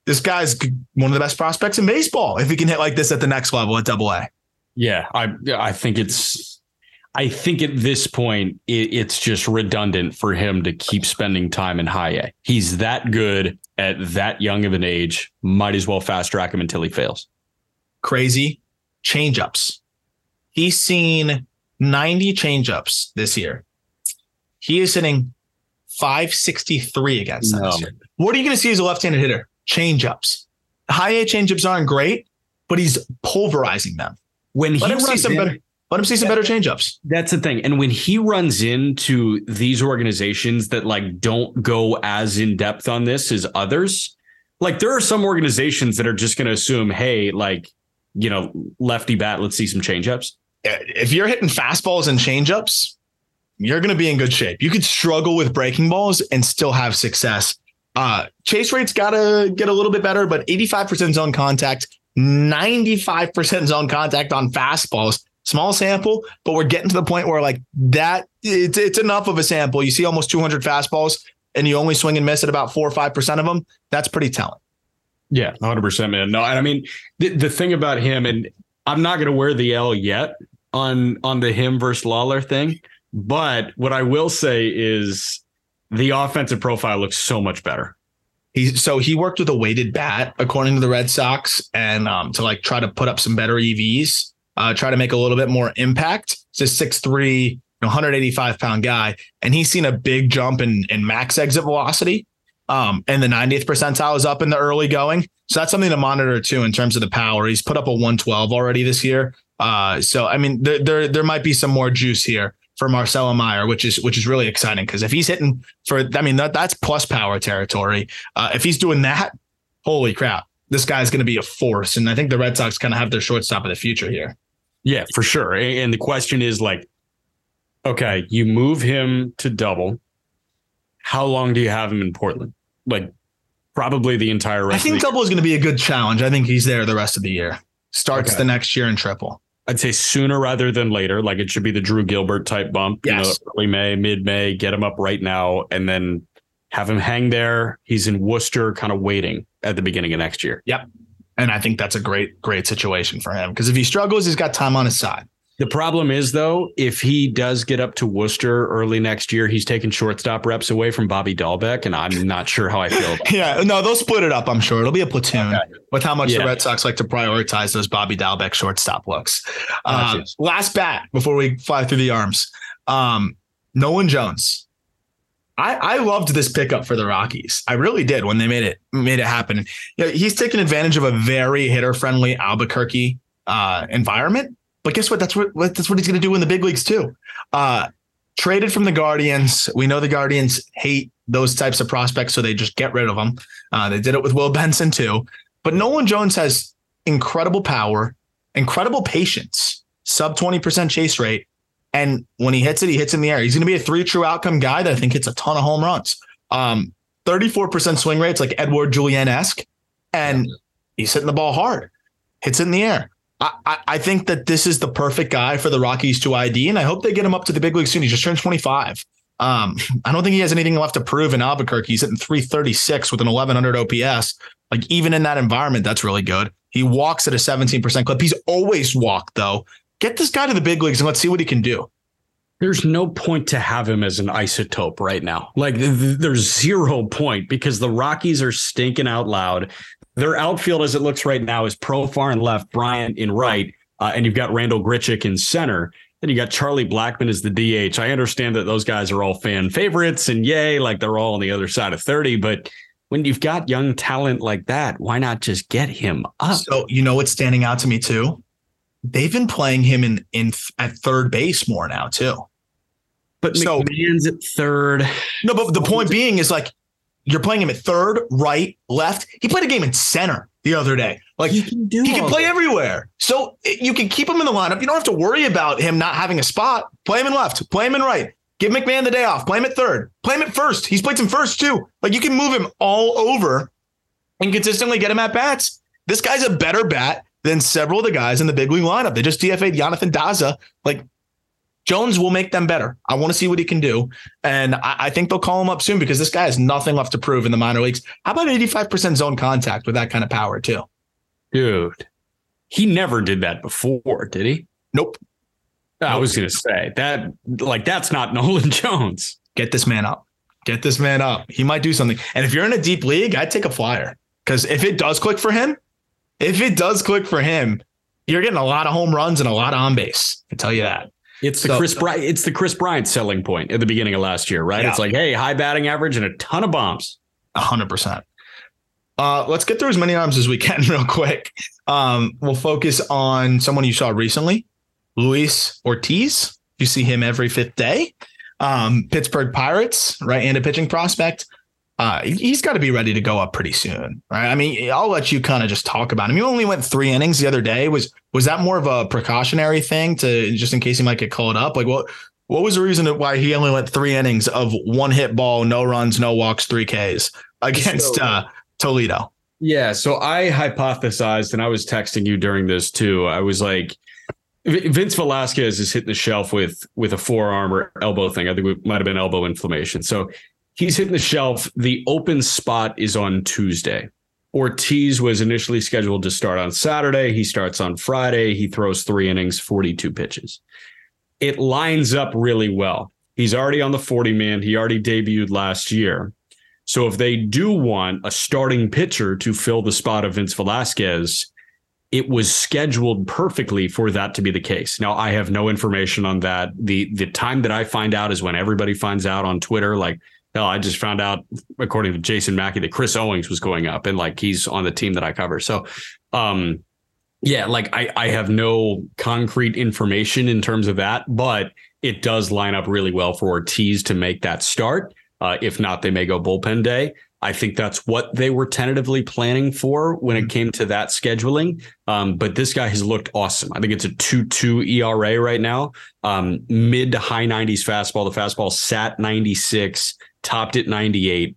this guy's one of the best prospects in baseball. If he can hit like this at the next level at double A. Yeah, I I think it's I think at this point it, it's just redundant for him to keep spending time in high A. He's that good at that young of an age. Might as well fast track him until he fails. Crazy changeups. He's seen 90 changeups this year. He is hitting 563 against them. No. What are you going to see as a left-handed hitter? Changeups. High A changeups aren't great, but he's pulverizing them. When Let he runs some in, better, let him see some better changeups. That's the thing. And when he runs into these organizations that like don't go as in depth on this as others, like there are some organizations that are just going to assume, hey, like, you know, lefty bat, let's see some changeups. If you're hitting fastballs and changeups, you're going to be in good shape. You could struggle with breaking balls and still have success. Uh, chase rate's got to get a little bit better, but 85% zone contact, 95% zone contact on fastballs small sample, but we're getting to the point where like that it's it's enough of a sample. You see almost 200 fastballs and you only swing and miss at about 4 or 5% of them. That's pretty telling. Yeah, 100% man. No, I mean the, the thing about him and I'm not going to wear the L yet on on the him versus Lawlar thing, but what I will say is the offensive profile looks so much better. He so he worked with a weighted bat according to the Red Sox and um, to like try to put up some better EVs uh, try to make a little bit more impact. It's a 6'3, 185 pound guy, and he's seen a big jump in, in max exit velocity. Um, and the 90th percentile is up in the early going. So that's something to monitor too in terms of the power. He's put up a 112 already this year. Uh, so I mean, there, there there might be some more juice here for Marcelo Mayer, which is which is really exciting because if he's hitting for, I mean, that, that's plus power territory. Uh, if he's doing that, holy crap, this guy's going to be a force. And I think the Red Sox kind of have their shortstop of the future here. Yeah, for sure. And the question is like, okay, you move him to double. How long do you have him in Portland? Like probably the entire rest. I think double year. is going to be a good challenge. I think he's there the rest of the year. Starts okay. the next year in triple. I'd say sooner rather than later. Like it should be the Drew Gilbert type bump. Yes. You know, early May, mid May, get him up right now, and then have him hang there. He's in Worcester, kind of waiting at the beginning of next year. Yep. And I think that's a great, great situation for him because if he struggles, he's got time on his side. The problem is, though, if he does get up to Worcester early next year, he's taking shortstop reps away from Bobby Dalbec, and I'm not sure how I feel about Yeah, no, they'll split it up, I'm sure. It'll be a platoon okay. with how much yeah. the Red Sox like to prioritize those Bobby Dalbec shortstop looks. Um, last bat before we fly through the arms. Um, Nolan Jones. I, I loved this pickup for the Rockies. I really did when they made it made it happen. You know, he's taking advantage of a very hitter friendly Albuquerque uh, environment. But guess what? That's what that's what he's going to do in the big leagues too. Uh, traded from the Guardians. We know the Guardians hate those types of prospects, so they just get rid of them. Uh, they did it with Will Benson too. But Nolan Jones has incredible power, incredible patience, sub twenty percent chase rate, and when he hits it, he hits in the air. He's going to be a three true outcome guy that I think hits a ton of home runs. Um, 34% swing rates like Edouard Julien esque. And he's hitting the ball hard, hits it in the air. I, I, I, think that this is the perfect guy for the Rockies to ID, and I hope they get him up to the big league soon. He just turned 25. Um, I don't think he has anything left to prove in Albuquerque. He's hitting 336 with an 1100 OPS. Like even in that environment, that's really good. He walks at a 17% clip. He's always walked though. Get this guy to the big leagues and let's see what he can do. there's no point to have him as an isotope right now. Like th- there's zero point because the Rockies are stinking out loud. Their outfield, as it looks right now, is Profar in left, Bryant in right, uh, and you've got Randall Grichuk in center. Then you got Charlie Blackmon as the DH. I understand that those guys are all fan favorites and yay, like they're all on the other side of 30. But when you've got young talent like that, why not just get him up? So you know what's standing out to me too? They've been playing him in in at third base more now too. But so, McMahon's at third. No, but the point being is like you're playing him at third, right, left. He played a game in center the other day. Like he can, he can play that. everywhere. So eh, you can keep him in the lineup. You don't have to worry about him not having a spot. Play him in left, play him in right. Give McMahon the day off. Play him at third. Play him at first. He's played some first too. Like you can move him all over and consistently get him at bats. This guy's a better bat than several of the guys in the big league lineup. They just DFA'd Yonathan Daza. Like Jones will make them better. I want to see what he can do. And I, I, think they'll call him up soon because this guy has nothing left to prove in the minor leagues. How about 85% zone contact with that kind of power, too? Dude, he never did that before, did he? Nope. I was going to say that, like, that's not Nolan Jones. Get this man up. Get this man up. He might do something. And if you're in a deep league, I'd take a flyer because if it does click for him, if it does click for him, you're getting a lot of home runs and a lot of on base. I tell you that. It's the so, Kris Bryant. It's the Kris Bryant selling point at the beginning of last year, right? Yeah. It's like, hey, high batting average and a ton of bombs. hundred percent. Uh, let's get through as many arms as we can real quick. Um, we'll focus on someone you saw recently, Luis Ortiz. You see him every fifth day. Um, Pittsburgh Pirates, right-handed pitching prospect uh, he's got to be ready to go up pretty soon, right? I mean, I'll let you kind of just talk about him. You only went three innings the other day. Was was that more of a precautionary thing to just in case he might get called up? Like, what what was the reason why he only went three innings of one hit ball, no runs, no walks, three Ks against so, uh, Toledo? Yeah, so I hypothesized, and I was texting you during this too. I was like, Vince Velasquez is hitting the shelf with with a forearm or elbow thing. I think it might have been elbow inflammation. So He's hitting the shelf. The open spot is on Tuesday. Ortiz was initially scheduled to start on Saturday. He starts on Friday. He throws three innings, 42 pitches. It lines up really well. He's already on the 40 man. He already debuted last year. So if they do want a starting pitcher to fill the spot of Vince Velasquez, it was scheduled perfectly for that to be the case. Now I have no information on that. The the time that I find out is when everybody finds out on Twitter like Hell, I just found out, according to Jason Mackey, that Chris Owings was going up, and like he's on the team that I cover. So, um, yeah, like I, I have no concrete information in terms of that, but it does line up really well for Ortiz to make that start. Uh, if not, they may go bullpen day. I think that's what they were tentatively planning for when it came to that scheduling. Um, but this guy has looked awesome. I think it's a 2 2 ERA right now, um, mid to high 90s fastball. The fastball sat 96 topped at 98,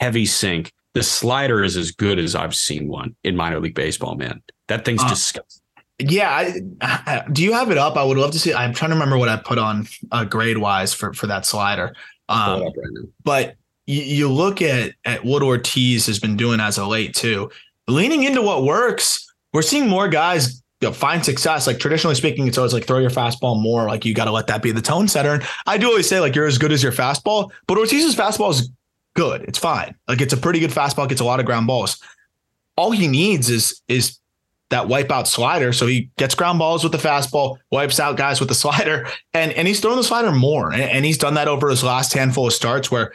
heavy sink. The slider is as good as I've seen one in minor league baseball, man. That thing's uh, disgusting. Yeah, I, I, do you have it up? I would love to see. I'm trying to remember what I put on uh, grade wise for for that slider. Um, right but you, you look at at what Ortiz has been doing as of late too, leaning into what works. We're seeing more guys you know, find success. Like traditionally speaking, it's always like throw your fastball more. Like you got to let that be the tone setter. And I do always say like you're as good as your fastball, but Ortiz's fastball is good. It's fine. Like it's a pretty good fastball. Gets a lot of ground balls. All he needs is is that wipeout slider. So he gets ground balls with the fastball, wipes out guys with the slider, and and he's throwing the slider more. And, and he's done that over his last handful of starts where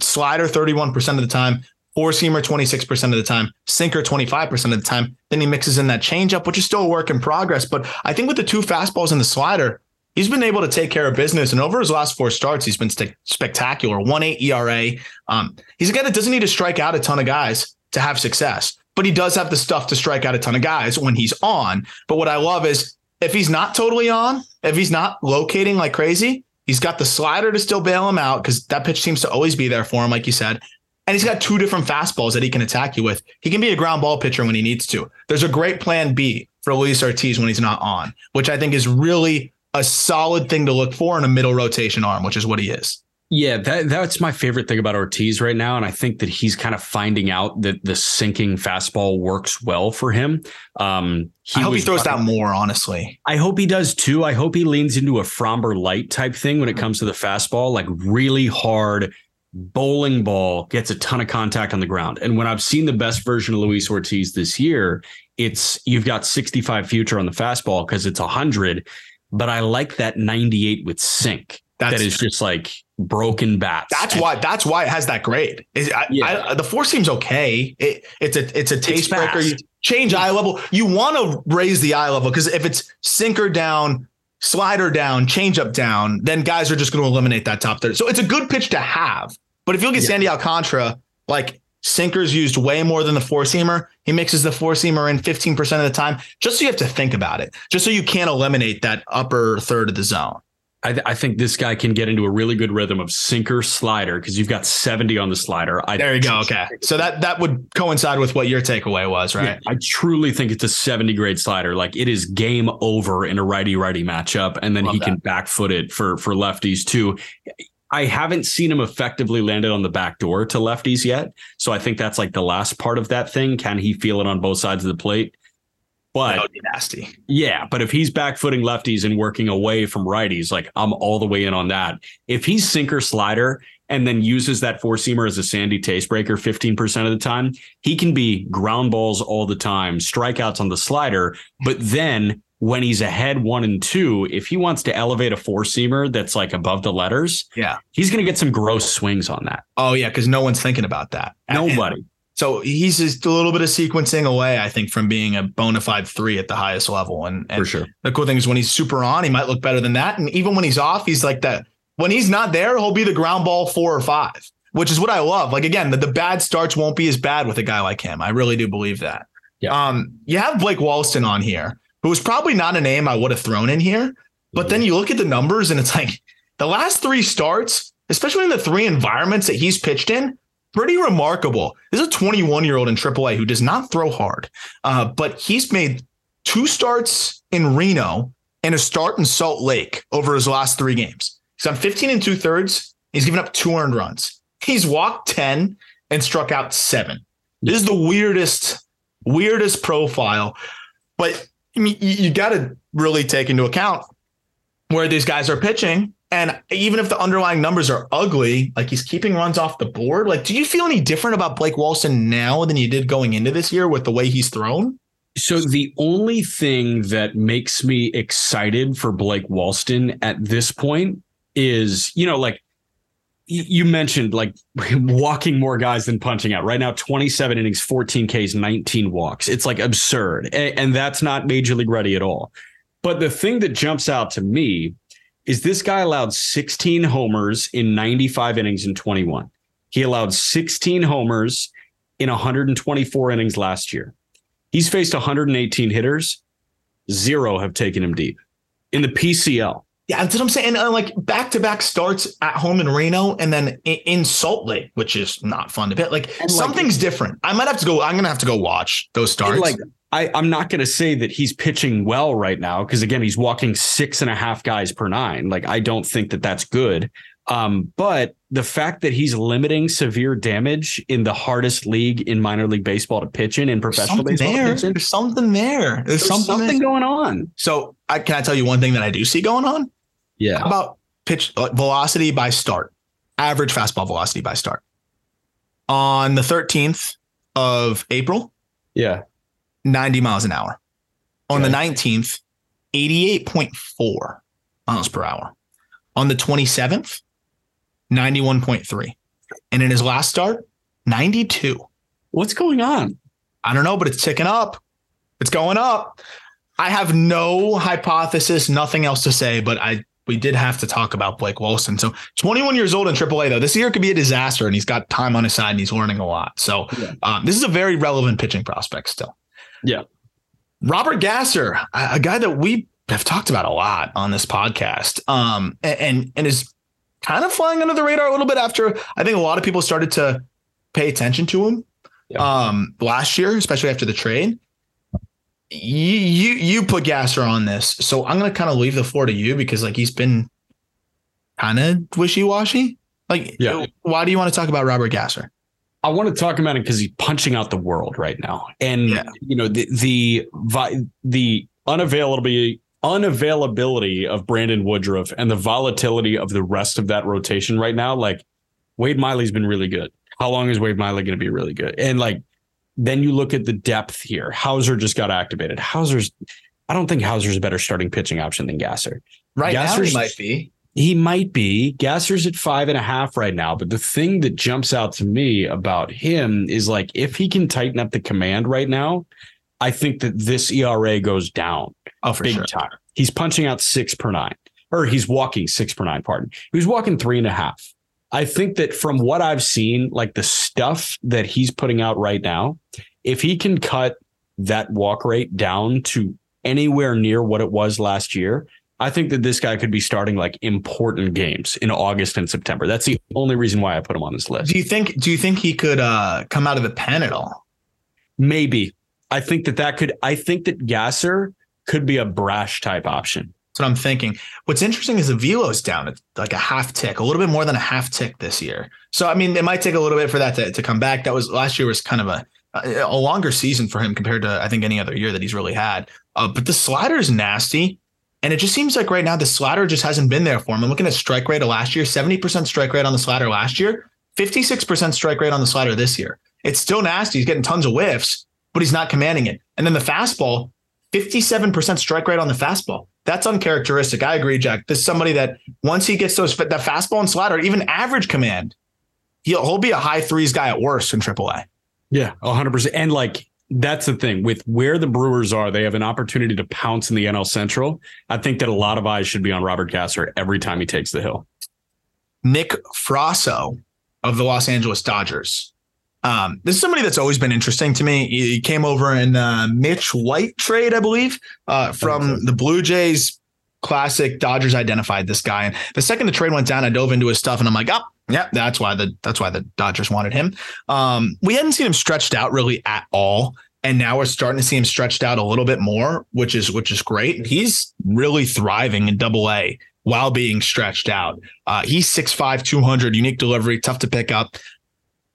slider 31% of the time, four seamer 26% of the time, sinker 25% of the time. Then he mixes in that changeup, which is still a work in progress. But I think with the two fastballs and the slider, he's been able to take care of business. And over his last four starts, he's been st- spectacular. One eight ERA. Um, he's a guy that doesn't need to strike out a ton of guys to have success, but he does have the stuff to strike out a ton of guys when he's on. But what I love is if he's not totally on, if he's not locating like crazy, he's got the slider to still bail him out because that pitch seems to always be there for him, like you said and he's got two different fastballs that he can attack you with. He can be a ground ball pitcher when he needs to. There's a great plan B for Luis Ortiz when he's not on, which I think is really a solid thing to look for in a middle rotation arm, which is what he is. Yeah, that that's my favorite thing about Ortiz right now, and I think that he's kind of finding out that the sinking fastball works well for him. Um, I hope he throws that more. Honestly, I hope he does too. I hope he leans into a Framber light type thing when it comes to the fastball, like really hard bowling ball gets a ton of contact on the ground. And when I've seen the best version of Luis Ortiz this year, it's you've got 65 future on the fastball because it's 100, but I like that 98 with sink. That's, that is just like broken bats. That's and, why. That's why it has that grade. I, yeah. I, the four seems okay. It, it's a it's a taste it's breaker. You change eye level. You want to raise the eye level because if it's sinker down, slider down, changeup down, then guys are just going to eliminate that top third. So it's a good pitch to have. But if you look at yeah. Sandy Alcantara, like sinkers used way more than the four seamer. He mixes the four seamer in 15% of the time, just so you have to think about it, just so you can't eliminate that upper third of the zone. I, th- I, think this guy can get into a really good rhythm of sinker slider because you've got 70 on the slider. I there you go. Okay. So that that would coincide with what your takeaway was, right? Yeah, I truly think it's a 70 grade slider. Like it is game over in a righty righty matchup. And then Love he that. can back foot it for for lefties too. I haven't seen him effectively landed on the back door to lefties yet. So I think that's like the last part of that thing. Can he feel it on both sides of the plate? But that would be nasty. Yeah, but if he's back footing lefties and working away from righties, like I'm all the way in on that. If he's sinker slider and then uses that four seamer as a sandy taste breaker 15% of the time, he can be ground balls all the time, strikeouts on the slider. But then when he's ahead one and two, if he wants to elevate a four seamer that's like above the letters, yeah, he's going to get some gross swings on that. Oh, yeah, because no one's thinking about that. Nobody. So he's just a little bit of sequencing away, I think, from being a bona fide three at the highest level. And, and for sure, the cool thing is when he's super on, he might look better than that. And even when he's off, he's like that. When he's not there, he'll be the ground ball four or five, which is what I love. Like again, the, the bad starts won't be as bad with a guy like him. I really do believe that. Yeah. Um, you have Blake Walston on here, who was probably not a name I would have thrown in here. But then you look at the numbers and it's like the last three starts, especially in the three environments that he's pitched in, pretty remarkable. This is a 21 year old in AAA who does not throw hard, uh, but he's made two starts in Reno and a start in Salt Lake over his last three games. He's on 15 and two thirds. He's given up two earned runs. He's walked 10 and struck out seven. This is the weirdest, weirdest profile. But I mean, you, you got to really take into account where these guys are pitching and even if the underlying numbers are ugly, like he's keeping runs off the board. Like, do you feel any different about Blake Walston now than you did going into this year with the way he's thrown? So the only thing that makes me excited for Blake Walston at this point is, you know, like you mentioned like walking more guys than punching out. Right now, 27 innings, 14 Ks, 19 walks. It's like absurd. And that's not major league ready at all. But the thing that jumps out to me is this guy allowed 16 homers in 95 innings in 21. He allowed 16 homers in 124 innings last year. He's faced 118 hitters. Zero have taken him deep in the PCL. Yeah, that's what I'm saying. Uh, like back to back starts at home in Reno and then in Salt Lake, which is not fun to bet. Like and something's like, different. I might have to go. I'm gonna have to go watch those starts. Like I, I'm not going to say that he's pitching well right now because again, he's walking six and a half guys per nine. Like I don't think that that's good. Um, but the fact that he's limiting severe damage in the hardest league in minor league baseball to pitch in in professional baseball, there. There's something there. There's, There's something, something going on. So I can I tell you one thing that I do see going on? Yeah. How about pitch velocity by start, average fastball velocity by start. On the 13th of April, yeah, 90 miles an hour. On okay. the 19th, 88.4 miles per hour. On the 27th, 91.3. And in his last start, 92. What's going on? I don't know, but it's ticking up. It's going up. I have no hypothesis, nothing else to say, but I we did have to talk about Blake Wilson. So 21 years old in AAA though. This year could be a disaster, and he's got time on his side and he's learning a lot. So yeah. um, this is a very relevant pitching prospect still. Yeah. Robert Gasser, a guy that we have talked about a lot on this podcast, um, and and is kind of flying under the radar a little bit after I think a lot of people started to pay attention to him yeah. um, last year, especially after the trade. You you you put Gasser on this, so I'm gonna kind of leave the floor to you because like he's been kind of wishy washy. Like, yeah. why do you want to talk about Robert Gasser? I want to talk about him because he's punching out the world right now, and yeah. you know the the the unavailability unavailability of Brandon Woodruff and the volatility of the rest of that rotation right now. Like Wade Miley's been really good. How long is Wade Miley going to be really good? And like then you look at the depth here. Houser just got activated. Houser's, I don't think Houser's a better starting pitching option than Gasser. Right Gasser's, now he might be. He might be. Gasser's at five and a half right now. But the thing that jumps out to me about him is like if he can tighten up the command right now, I think that this ERA goes down. Oh, big sure. time. He's punching out six per nine, or he's walking six per nine. Pardon. He was walking three and a half. I think that from what I've seen, like the stuff that he's putting out right now, if he can cut that walk rate down to anywhere near what it was last year, I think that this guy could be starting like important games in August and September. That's the only reason why I put him on this list. Do you think? Do you think he could uh, come out of the pen at all? Maybe. I think that that could. I think that Gasser could be a brash type option. That's what I'm thinking. What's interesting is the velo's down at like a half tick, a little bit more than a half tick this year. So I mean, it might take a little bit for that to, to come back. That was last year was kind of a a longer season for him compared to I think any other year that he's really had. Uh, but the slider is nasty. And it just seems like right now the slider just hasn't been there for him. I'm looking at strike rate of last year, 70% strike rate on the slider last year, 56% strike rate on the slider this year. It's still nasty. He's getting tons of whiffs, but he's not commanding it. And then the fastball, 57% strike rate on the fastball. That's uncharacteristic. I agree, Jack. This is somebody that once he gets those that fastball and slider, even average command, he'll, he'll be a high threes guy at worst in AAA. Yeah, 100%. And like that's the thing with where the Brewers are, they have an opportunity to pounce in the NL Central. I think that a lot of eyes should be on Robert Gasser every time he takes the hill. Nick Frasso of the Los Angeles Dodgers. Um, this is somebody that's always been interesting to me. He came over in the Mitch White trade, I believe, uh, from the Blue Jays. Classic Dodgers identified this guy, and the second the trade went down, I dove into his stuff, and I'm like, oh, yeah, that's why the that's why the Dodgers wanted him. Um, we hadn't seen him stretched out really at all, and now we're starting to see him stretched out a little bit more, which is which is great. He's really thriving in Double A while being stretched out. Uh, he's 6'5", 200, unique delivery, tough to pick up,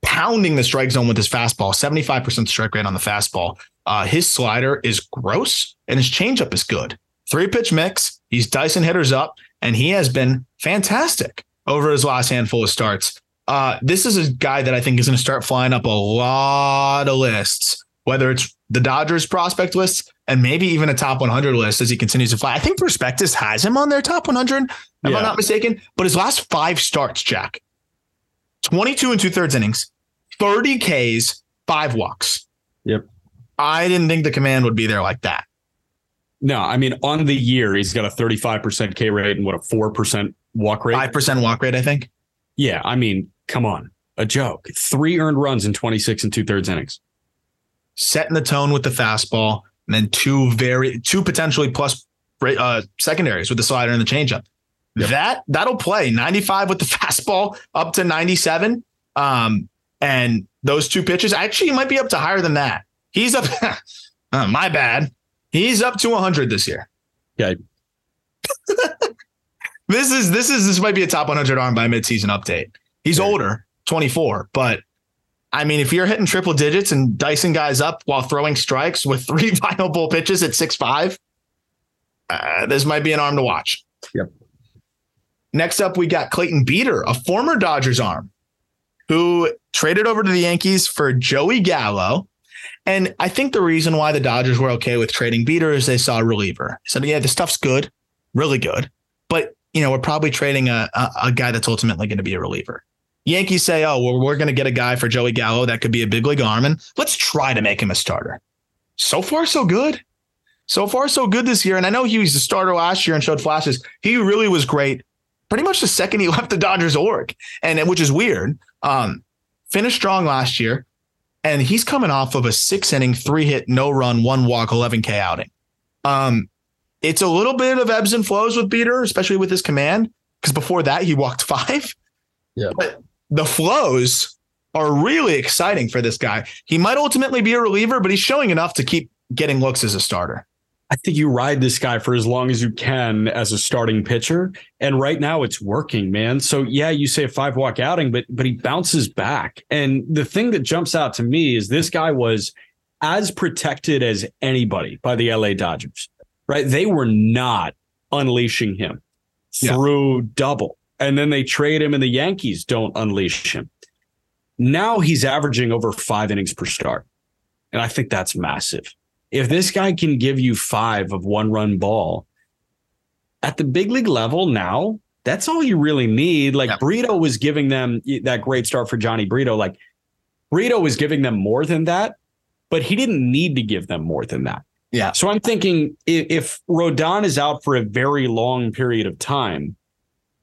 pounding the strike zone with his fastball, 75% strike rate on the fastball. Uh, his slider is gross and his changeup is good. Three pitch mix. He's Dyson hitters up, and he has been fantastic over his last handful of starts. Uh, this is a guy that I think is going to start flying up a lot of lists, whether it's the Dodgers prospect list and maybe even a top 100 list as he continues to fly. I think Prospectus has him on their top 100, if yeah. I'm not mistaken. But his last five starts, Jack, 22 and two thirds innings, 30 Ks, five walks. Yep. I didn't think the command would be there like that. No, I mean, on the year, he's got a 35% K rate and what a 4% walk rate. 5% walk rate, I think. Yeah. I mean, come on. A joke. Three earned runs in 26 and two thirds innings. Setting the tone with the fastball, and then two very, two potentially plus uh, secondaries with the slider and the changeup. Yep. That that'll play 95 with the fastball up to 97. Um, and those two pitches actually might be up to higher than that. He's up. uh, my bad. He's up to 100 this year. Yeah. this is this is this might be a top 100 arm by midseason update. He's yeah. older, 24, but I mean, if you're hitting triple digits and dicing guys up while throwing strikes with three viable pitches at six five, uh, this might be an arm to watch. Yep. Next up, we got Clayton Beeter, a former Dodgers arm, who traded over to the Yankees for Joey Gallo. And I think the reason why the Dodgers were okay with trading Beeter is they saw a reliever. Said, yeah, the stuff's good, really good. But you know, we're probably trading a, a, a guy that's ultimately going to be a reliever. Yankees say, oh, well, we're going to get a guy for Joey Gallo that could be a big league arm, and let's try to make him a starter. So far, so good. So far, so good this year. And I know he was a starter last year and showed flashes. He really was great pretty much the second he left the Dodgers org, and which is weird. Um, finished strong last year, and he's coming off of a six inning, three hit, no run, one walk, 11K outing. Um, it's a little bit of ebbs and flows with Beeter, especially with his command, because before that he walked five. Yeah. But the flows are really exciting for this guy. He might ultimately be a reliever, but he's showing enough to keep getting looks as a starter. I think you ride this guy for as long as you can as a starting pitcher. And right now it's working, man. So yeah, you say a five walk outing, but but he bounces back. And the thing that jumps out to me is this guy was as protected as anybody by the LA Dodgers. Right? They were not unleashing him yeah. through double. And then they trade him and the Yankees don't unleash him. Now he's averaging over five innings per start. And I think that's massive if this guy can give you five of one run ball at the big league level now, that's all you really need. Like yeah. Brito was giving them that great start for Jhony Brito. Like Brito was giving them more than that, but he didn't need to give them more than that. Yeah. So I'm thinking if, if Rodon is out for a very long period of time,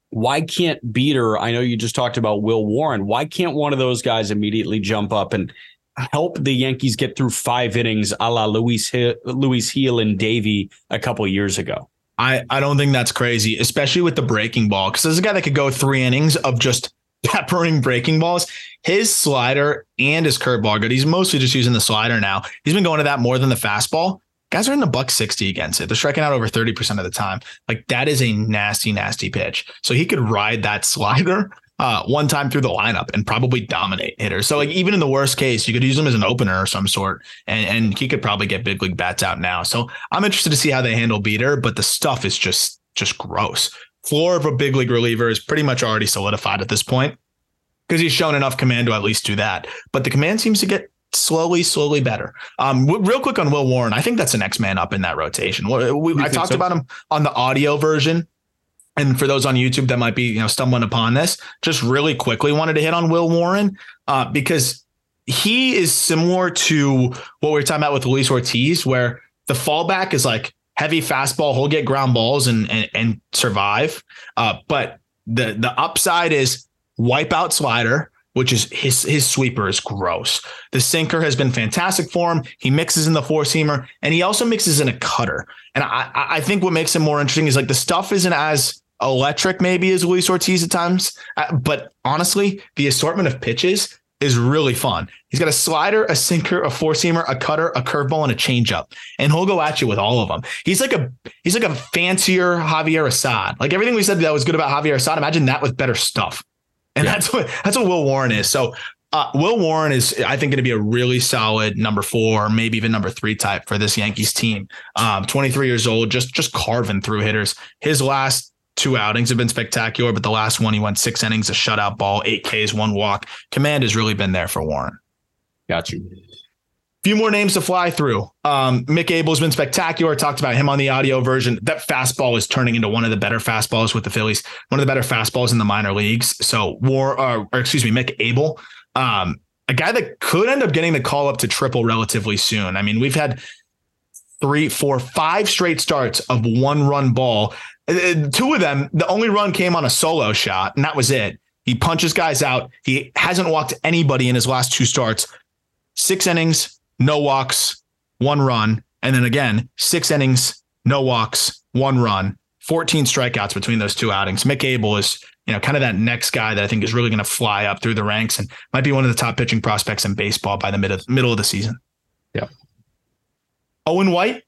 why can't Beeter? I know you just talked about Will Warren. Why can't one of those guys immediately jump up and help the Yankees get through five innings a la Luis Hill, Luis Gil and Deivi a couple years ago. I, I don't think that's crazy, especially with the breaking ball. Because there's a guy that could go three innings of just peppering breaking balls. His slider and his curveball are good. He's mostly just using the slider now. He's been going to that more than the fastball. Guys are in the buck 60 against it. They're striking out over 30% of the time. Like that is a nasty, nasty pitch. So he could ride that slider uh, one time through the lineup and probably dominate hitters. So like even in the worst case, you could use him as an opener or some sort, and and he could probably get big league bats out now. So I'm interested to see how they handle Beeter, but the stuff is just just gross. Floor of a big league reliever is pretty much already solidified at this point because he's shown enough command to at least do that. But the command seems to get slowly, slowly better. Um, w- real quick on Will Warren, I think that's the next man up in that rotation. We, we, I talked so? about him on the audio version and for those on YouTube that might be you know stumbling upon this, just really quickly wanted to hit on Will Warren uh, because he is similar to what we were talking about with Luis Ortiz, where the fallback is like heavy fastball, he'll get ground balls and and, and survive. Uh, but the the upside is wipeout slider, which is his his sweeper is gross. The sinker has been fantastic for him. He mixes in the four seamer and he also mixes in a cutter. And I I think what makes him more interesting is like the stuff isn't as electric maybe as Luis Ortiz at times. Uh, but honestly, the assortment of pitches is really fun. He's got a slider, a sinker, a four seamer, a cutter, a curveball, and a changeup, and he'll go at you with all of them. He's like a he's like a fancier Javier Assad. Like everything we said that was good about Javier Assad. Imagine that with better stuff, and yeah. that's what that's what Will Warren is. So. Uh, Will Warren is, I think, going to be a really solid number four, maybe even number three type for this Yankees team. Um, 23 years old, just just carving through hitters. His last two outings have been spectacular, but the last one he went six innings, a shutout ball, eight Ks, one walk. Command has really been there for Warren. Got you. Few more names to fly through. Um, Mick Abel has been spectacular. Talked about him on the audio version. That fastball is turning into one of the better fastballs with the Phillies. One of the better fastballs in the minor leagues. So War, uh, or excuse me, Mick Abel, um, a guy that could end up getting the call up to triple relatively soon. I mean, we've had three, four, five straight starts of one run ball. Uh, two of them, the only run came on a solo shot, and that was it. He punches guys out. He hasn't walked anybody in his last two starts. Six innings, no walks, one run. And then again, six innings, no walks, one run, 14 strikeouts between those two outings. Mick Abel is, you know, kind of that next guy that I think is really going to fly up through the ranks and might be one of the top pitching prospects in baseball by the mid of, middle of the season. Yeah. Owen White,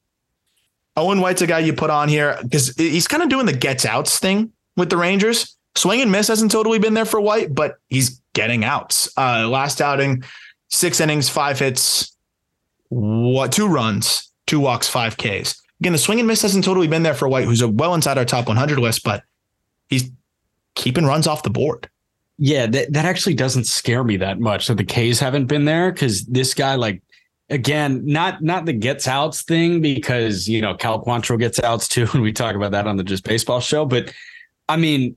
Owen White's a guy you put on here because he's kind of doing the gets outs thing with the Rangers. Swing and miss hasn't totally been there for White, but he's getting outs. Uh, last outing, six innings, five hits, what two runs, two walks, five Ks. Again, the swing and miss hasn't totally been there for White, who's well inside our top 100 list, but he's keeping runs off the board. Yeah, that, that actually doesn't scare me that much that the K's haven't been there because this guy, like, again, not not the gets outs thing because you know Cal Quantrill gets outs too, and we talk about that on the Just Baseball show. But I mean,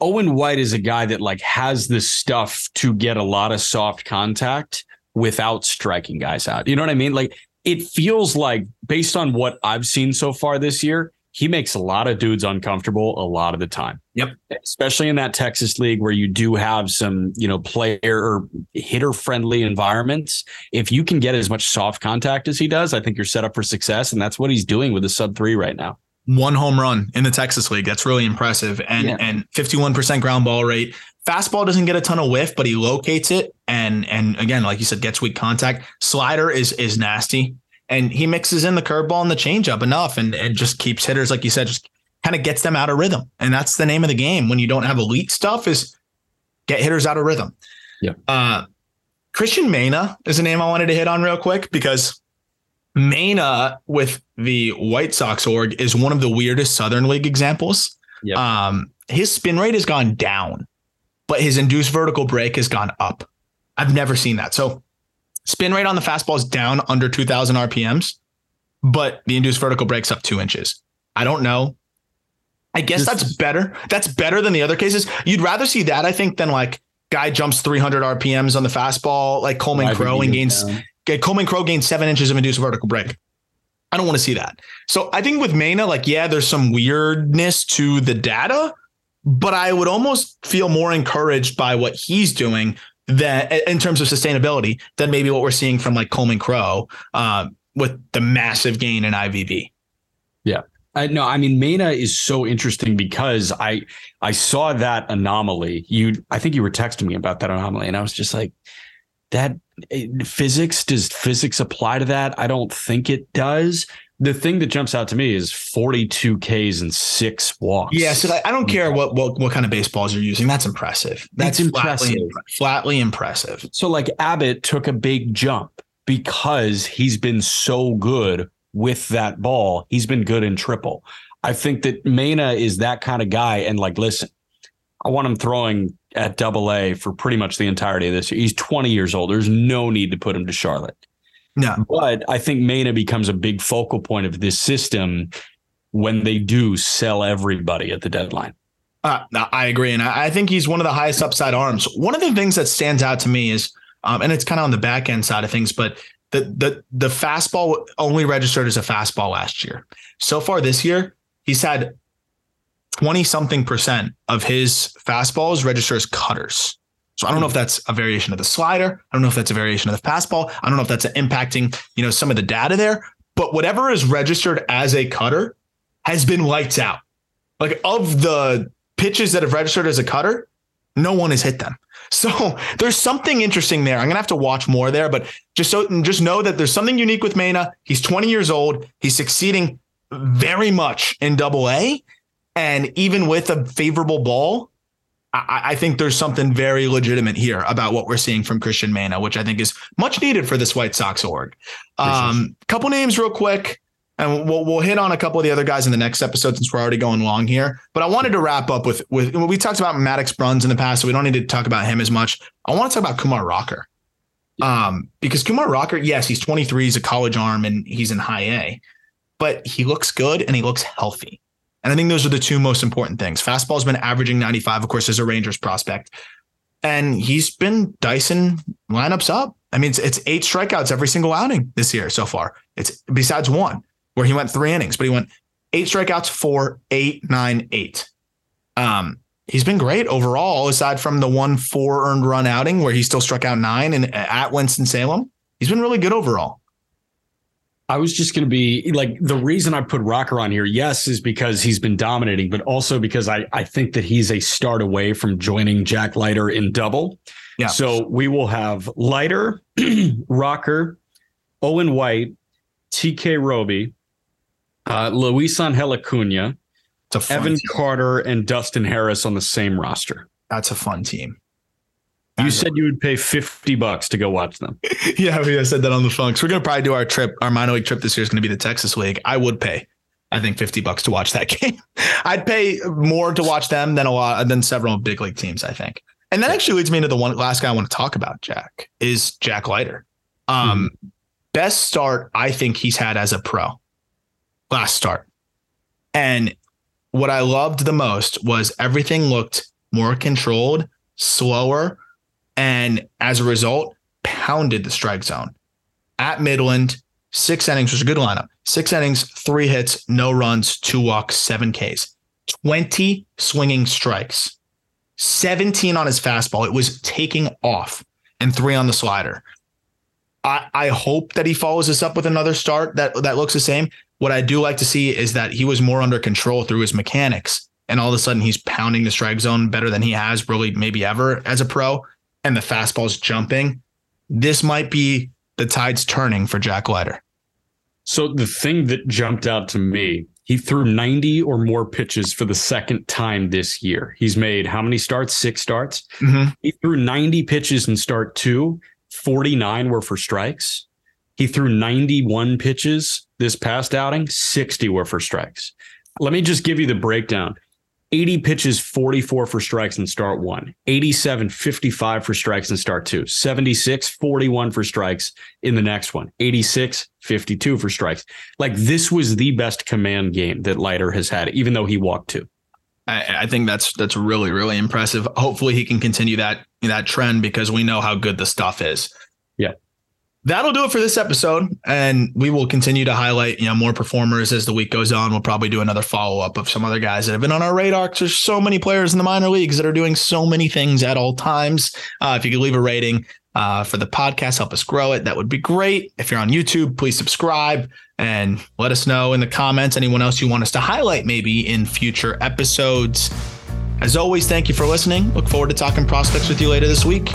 Owen White is a guy that like has the stuff to get a lot of soft contact without striking guys out. You know what I mean? Like it feels like based on what I've seen so far this year, he makes a lot of dudes uncomfortable a lot of the time. Yep. Especially in that Texas league where you do have some, you know, player or hitter friendly environments. If you can get as much soft contact as he does, I think you're set up for success. And that's what he's doing with the sub three right now. One home run in the Texas league. That's really impressive. And yeah. and 51% ground ball rate. Fastball doesn't get a ton of whiff, but he locates it. And and again, like you said, gets weak contact. Slider is is nasty and he mixes in the curveball and the changeup enough and, and just keeps hitters, like you said, just kind of gets them out of rhythm. And that's the name of the game when you don't have elite stuff is get hitters out of rhythm. Yeah. Uh, Cristian Mena is a name I wanted to hit on real quick because Mena with the White Sox org is one of the weirdest Southern League examples. Yep. Um, his spin rate has gone down, but his induced vertical break has gone up. I've never seen that. So spin rate on the fastball is down under 2000 RPMs, but the induced vertical breaks up two inches. I don't know. I guess that's better. That's better than the other cases. You'd rather see that, I think, than like guy jumps 300 RPMs on the fastball, like Coleman Crow and gains down. Coleman Crow gains seven inches of induced vertical break. I don't want to see that. So I think with Mena, like, yeah, there's some weirdness to the data, but I would almost feel more encouraged by what he's doing that in terms of sustainability than maybe what we're seeing from like Coleman Crow uh, with the massive gain in IVB. Yeah. I no, I mean Mena is so interesting because I I saw that anomaly. You I think you were texting me about that anomaly and I was just like that eh, physics does physics apply to that? I don't think it does. The thing that jumps out to me is 42 Ks and six walks. Yeah, so I don't care what what what kind of baseballs you're using. That's impressive. That's impressive. Flatly, flatly impressive. So like Abbott took a big jump because he's been so good with that ball. He's been good in triple. I think that Mena is that kind of guy. And like, listen, I want him throwing at double A for pretty much the entirety of this year. He's 20 years old. There's no need to put him to Charlotte. No. But I think Mena becomes a big focal point of this system when they do sell everybody at the deadline. Uh, I agree. And I think he's one of the highest upside arms. One of the things that stands out to me is, um, and it's kind of on the back end side of things, but the the the fastball only registered as a fastball last year. So far this year, he's had 20 something percent of his fastballs register as cutters. So I don't know if that's a variation of the slider. I don't know if that's a variation of the fastball. I don't know if that's impacting, you know, some of the data there, but whatever is registered as a cutter has been lights out. Like of the pitches that have registered as a cutter, no one has hit them. So there's something interesting there. I'm gonna have to watch more there, but just so just know that there's something unique with Mena. He's 20 years old. He's succeeding very much in double A. And even with a favorable ball, I, I, think there's something very legitimate here about what we're seeing from Cristian Mena, which I think is much needed for this White Sox org. Um, couple names real quick and we'll we'll hit on a couple of the other guys in the next episode since we're already going long here. But I wanted to wrap up with with we talked about Maddux Bruns in the past, so we don't need to talk about him as much. I want to talk about Kumar Rocker, um, because Kumar Rocker, yes, he's 23, he's a college arm, and he's in high A, but he looks good and he looks healthy. And I think those are the two most important things. Fastball's been averaging 95, of course, as a Rangers prospect, and he's been dicing lineups up. I mean, it's, it's eight strikeouts every single outing this year so far. It's besides one where he went three innings, but he went eight strikeouts, four, eight, nine, eight. Um, he's been great overall, aside from the one four earned run outing where he still struck out nine and at Winston Salem. He's been really good overall. I was just going to be like the reason I put Rocker on here, yes, is because he's been dominating, but also because I I think that he's a start away from joining Jack Leiter in double. Yeah. So we will have Leiter, Rocker, Owen White, TK Roby, uh, Luis Angel Acuna, Evan team. Carter, and Dustin Harris on the same roster. That's a fun team. You said you would pay 50 bucks to go watch them. yeah, we said that on the phone. So we're going to probably do our trip. Our minor league trip this year is going to be the Texas League. I would pay, I think, 50 bucks to watch that game. I'd pay more to watch them than a lot than several big league teams, I think. And that actually leads me into the one last guy I want to talk about, Jack, is Jack Leiter. Um, mm-hmm. Best start I think he's had as a pro last start. And what I loved the most was everything looked more controlled, slower, and as a result, pounded the strike zone. At Midland, six innings was a good lineup. Six innings, three hits, no runs, two walks, seven Ks, 20 swinging strikes, 17 on his fastball. It was taking off, and three on the slider. I, I hope that he follows this up with another start that that looks the same. What I do like to see is that he was more under control through his mechanics, and all of a sudden he's pounding the strike zone better than he has really maybe ever as a pro, and the fastball's jumping. This might be the tides turning for Jack Leiter. So the thing that jumped out to me, he threw 90 or more pitches for the second time this year. He's made how many starts? Six starts. Mm-hmm. He threw 90 pitches in start two. 49 were for strikes. He threw 91 pitches this past outing, 60 were for strikes. Let me just give you the breakdown. 80 pitches, 44 for strikes in start one, 87, 55 for strikes in start two, 76, 41 for strikes in the next one, 86, 52 for strikes. Like this was the best command game that Leiter has had, even though he walked two. I, I think that's that's really really impressive. Hopefully he can continue that that trend because we know how good the stuff is. Yeah that'll do it for this episode and we will continue to highlight you know more performers as the week goes on. We'll probably do another follow-up of some other guys that have been on our radar there's so many players in the minor leagues that are doing so many things at all times. Uh, if you could leave a rating uh, for the podcast help us grow it that would be great. If you're on youtube please subscribe and let us know in the comments anyone else you want us to highlight maybe in future episodes. As always thank you for listening. Look forward to talking prospects with you later this week